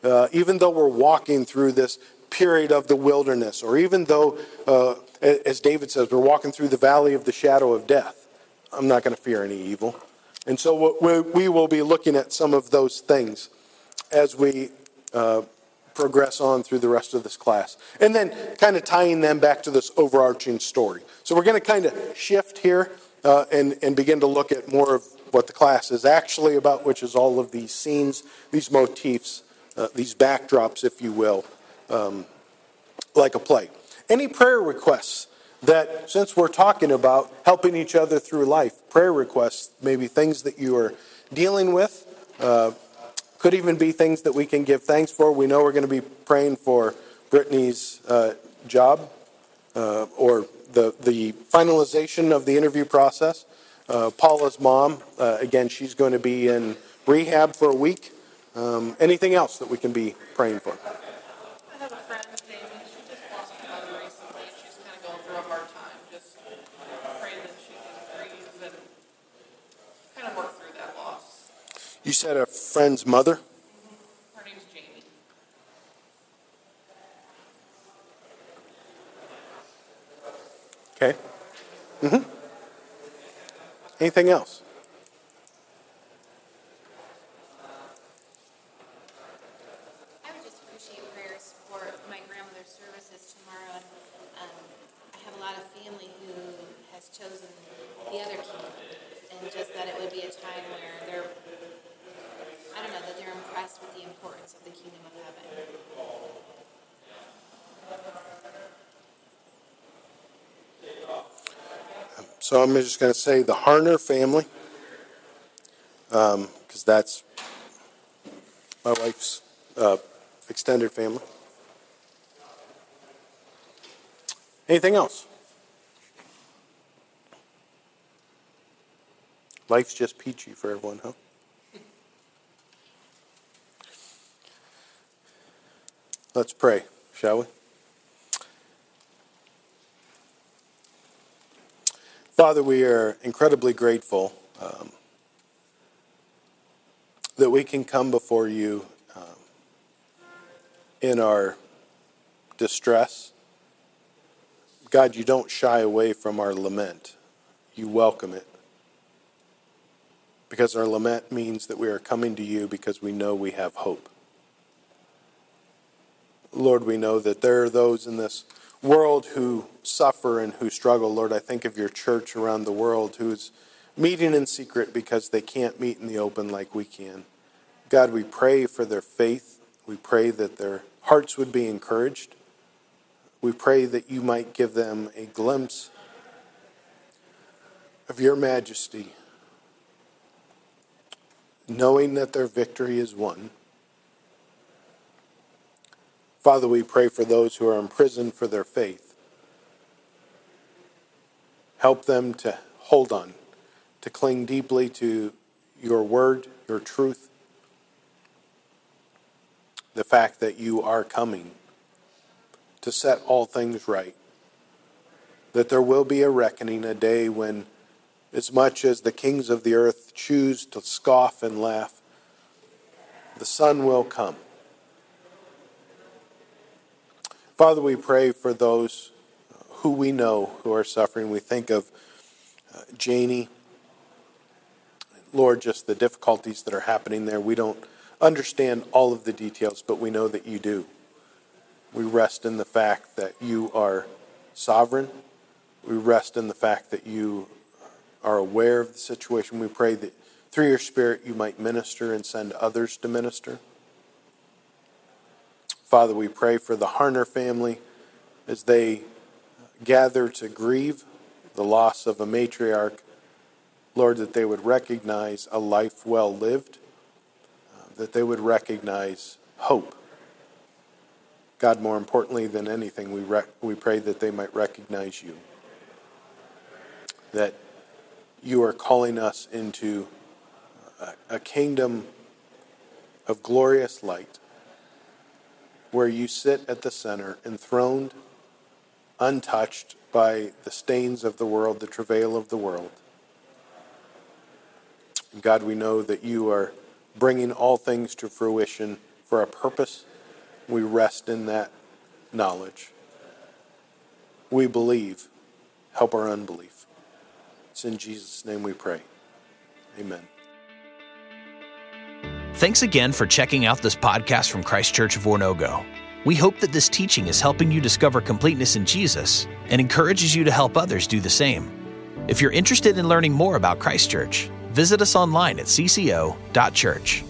B: uh, even though we're walking through this period of the wilderness, or even though, uh, as David says, we're walking through the valley of the shadow of death, I'm not going to fear any evil. And so we will be looking at some of those things as we uh, progress on through the rest of this class. And then kind of tying them back to this overarching story. So we're going to kind of shift here uh, and, and begin to look at more of what the class is actually about, which is all of these scenes, these motifs, uh, these backdrops, if you will, um, like a play. Any prayer requests that, since we're talking about helping each other through life, prayer requests, maybe things that you are dealing with, uh, could even be things that we can give thanks for. We know we're going to be praying for Brittany's uh, job uh, or the, the finalization of the interview process. Uh, Paula's mom, uh, again, she's going to be in rehab for a week. Um, anything else that we can be praying for?
H: I have a friend, Jamie. She just lost her mother recently. She's kind of going through a hard time. Just praying that she can grieve and kind of work through that loss.
B: You said a friend's mother?
H: Her name's Jamie.
B: Okay. Mm-hmm. Anything else?
C: I would just appreciate prayers for my grandmother's services tomorrow. Um, I have a lot of family who has chosen the other and just that it would be a time where they're, I don't know, that they're impressed with the importance of the kingdom of heaven.
B: So I'm just going to say the Harner family, because um, that's my wife's uh, extended family. Anything else? Life's just peachy for everyone, huh? Let's pray, shall we? Father, we are incredibly grateful um, that we can come before you um, in our distress. God, you don't shy away from our lament, you welcome it. Because our lament means that we are coming to you because we know we have hope. Lord, we know that there are those in this world who suffer and who struggle. Lord, I think of your church around the world who's meeting in secret because they can't meet in the open like we can. God, we pray for their faith. We pray that their hearts would be encouraged. We pray that you might give them a glimpse of your majesty, knowing that their victory is won. Father, we pray for those who are imprisoned for their faith. Help them to hold on, to cling deeply to your word, your truth, the fact that you are coming to set all things right, that there will be a reckoning, a day when, as much as the kings of the earth choose to scoff and laugh, the Son will come Father, we pray for those who we know who are suffering. We think of uh, Janie. Lord, just the difficulties that are happening there. We don't understand all of the details, but we know that you do. We rest in the fact that you are sovereign. We rest in the fact that you are aware of the situation. We pray that through your Spirit you might minister and send others to minister. Father, we pray for the Harner family as they gather to grieve the loss of a matriarch. Lord, that they would recognize a life well lived, uh, that they would recognize hope. God, more importantly than anything, we, rec- we pray that they might recognize you. that you are calling us into a, a kingdom of glorious light where you sit at the center, enthroned, untouched by the stains of the world, the travail of the world. And God, we know that you are bringing all things to fruition for a purpose. We rest in that knowledge. We believe. Help our unbelief. It's in Jesus' name we pray. Amen.
A: Thanks again for checking out this podcast from Christ Church of Oronogo. We hope that this teaching is helping you discover completeness in Jesus and encourages you to help others do the same. If you're interested in learning more about Christ Church, visit us online at cco.church.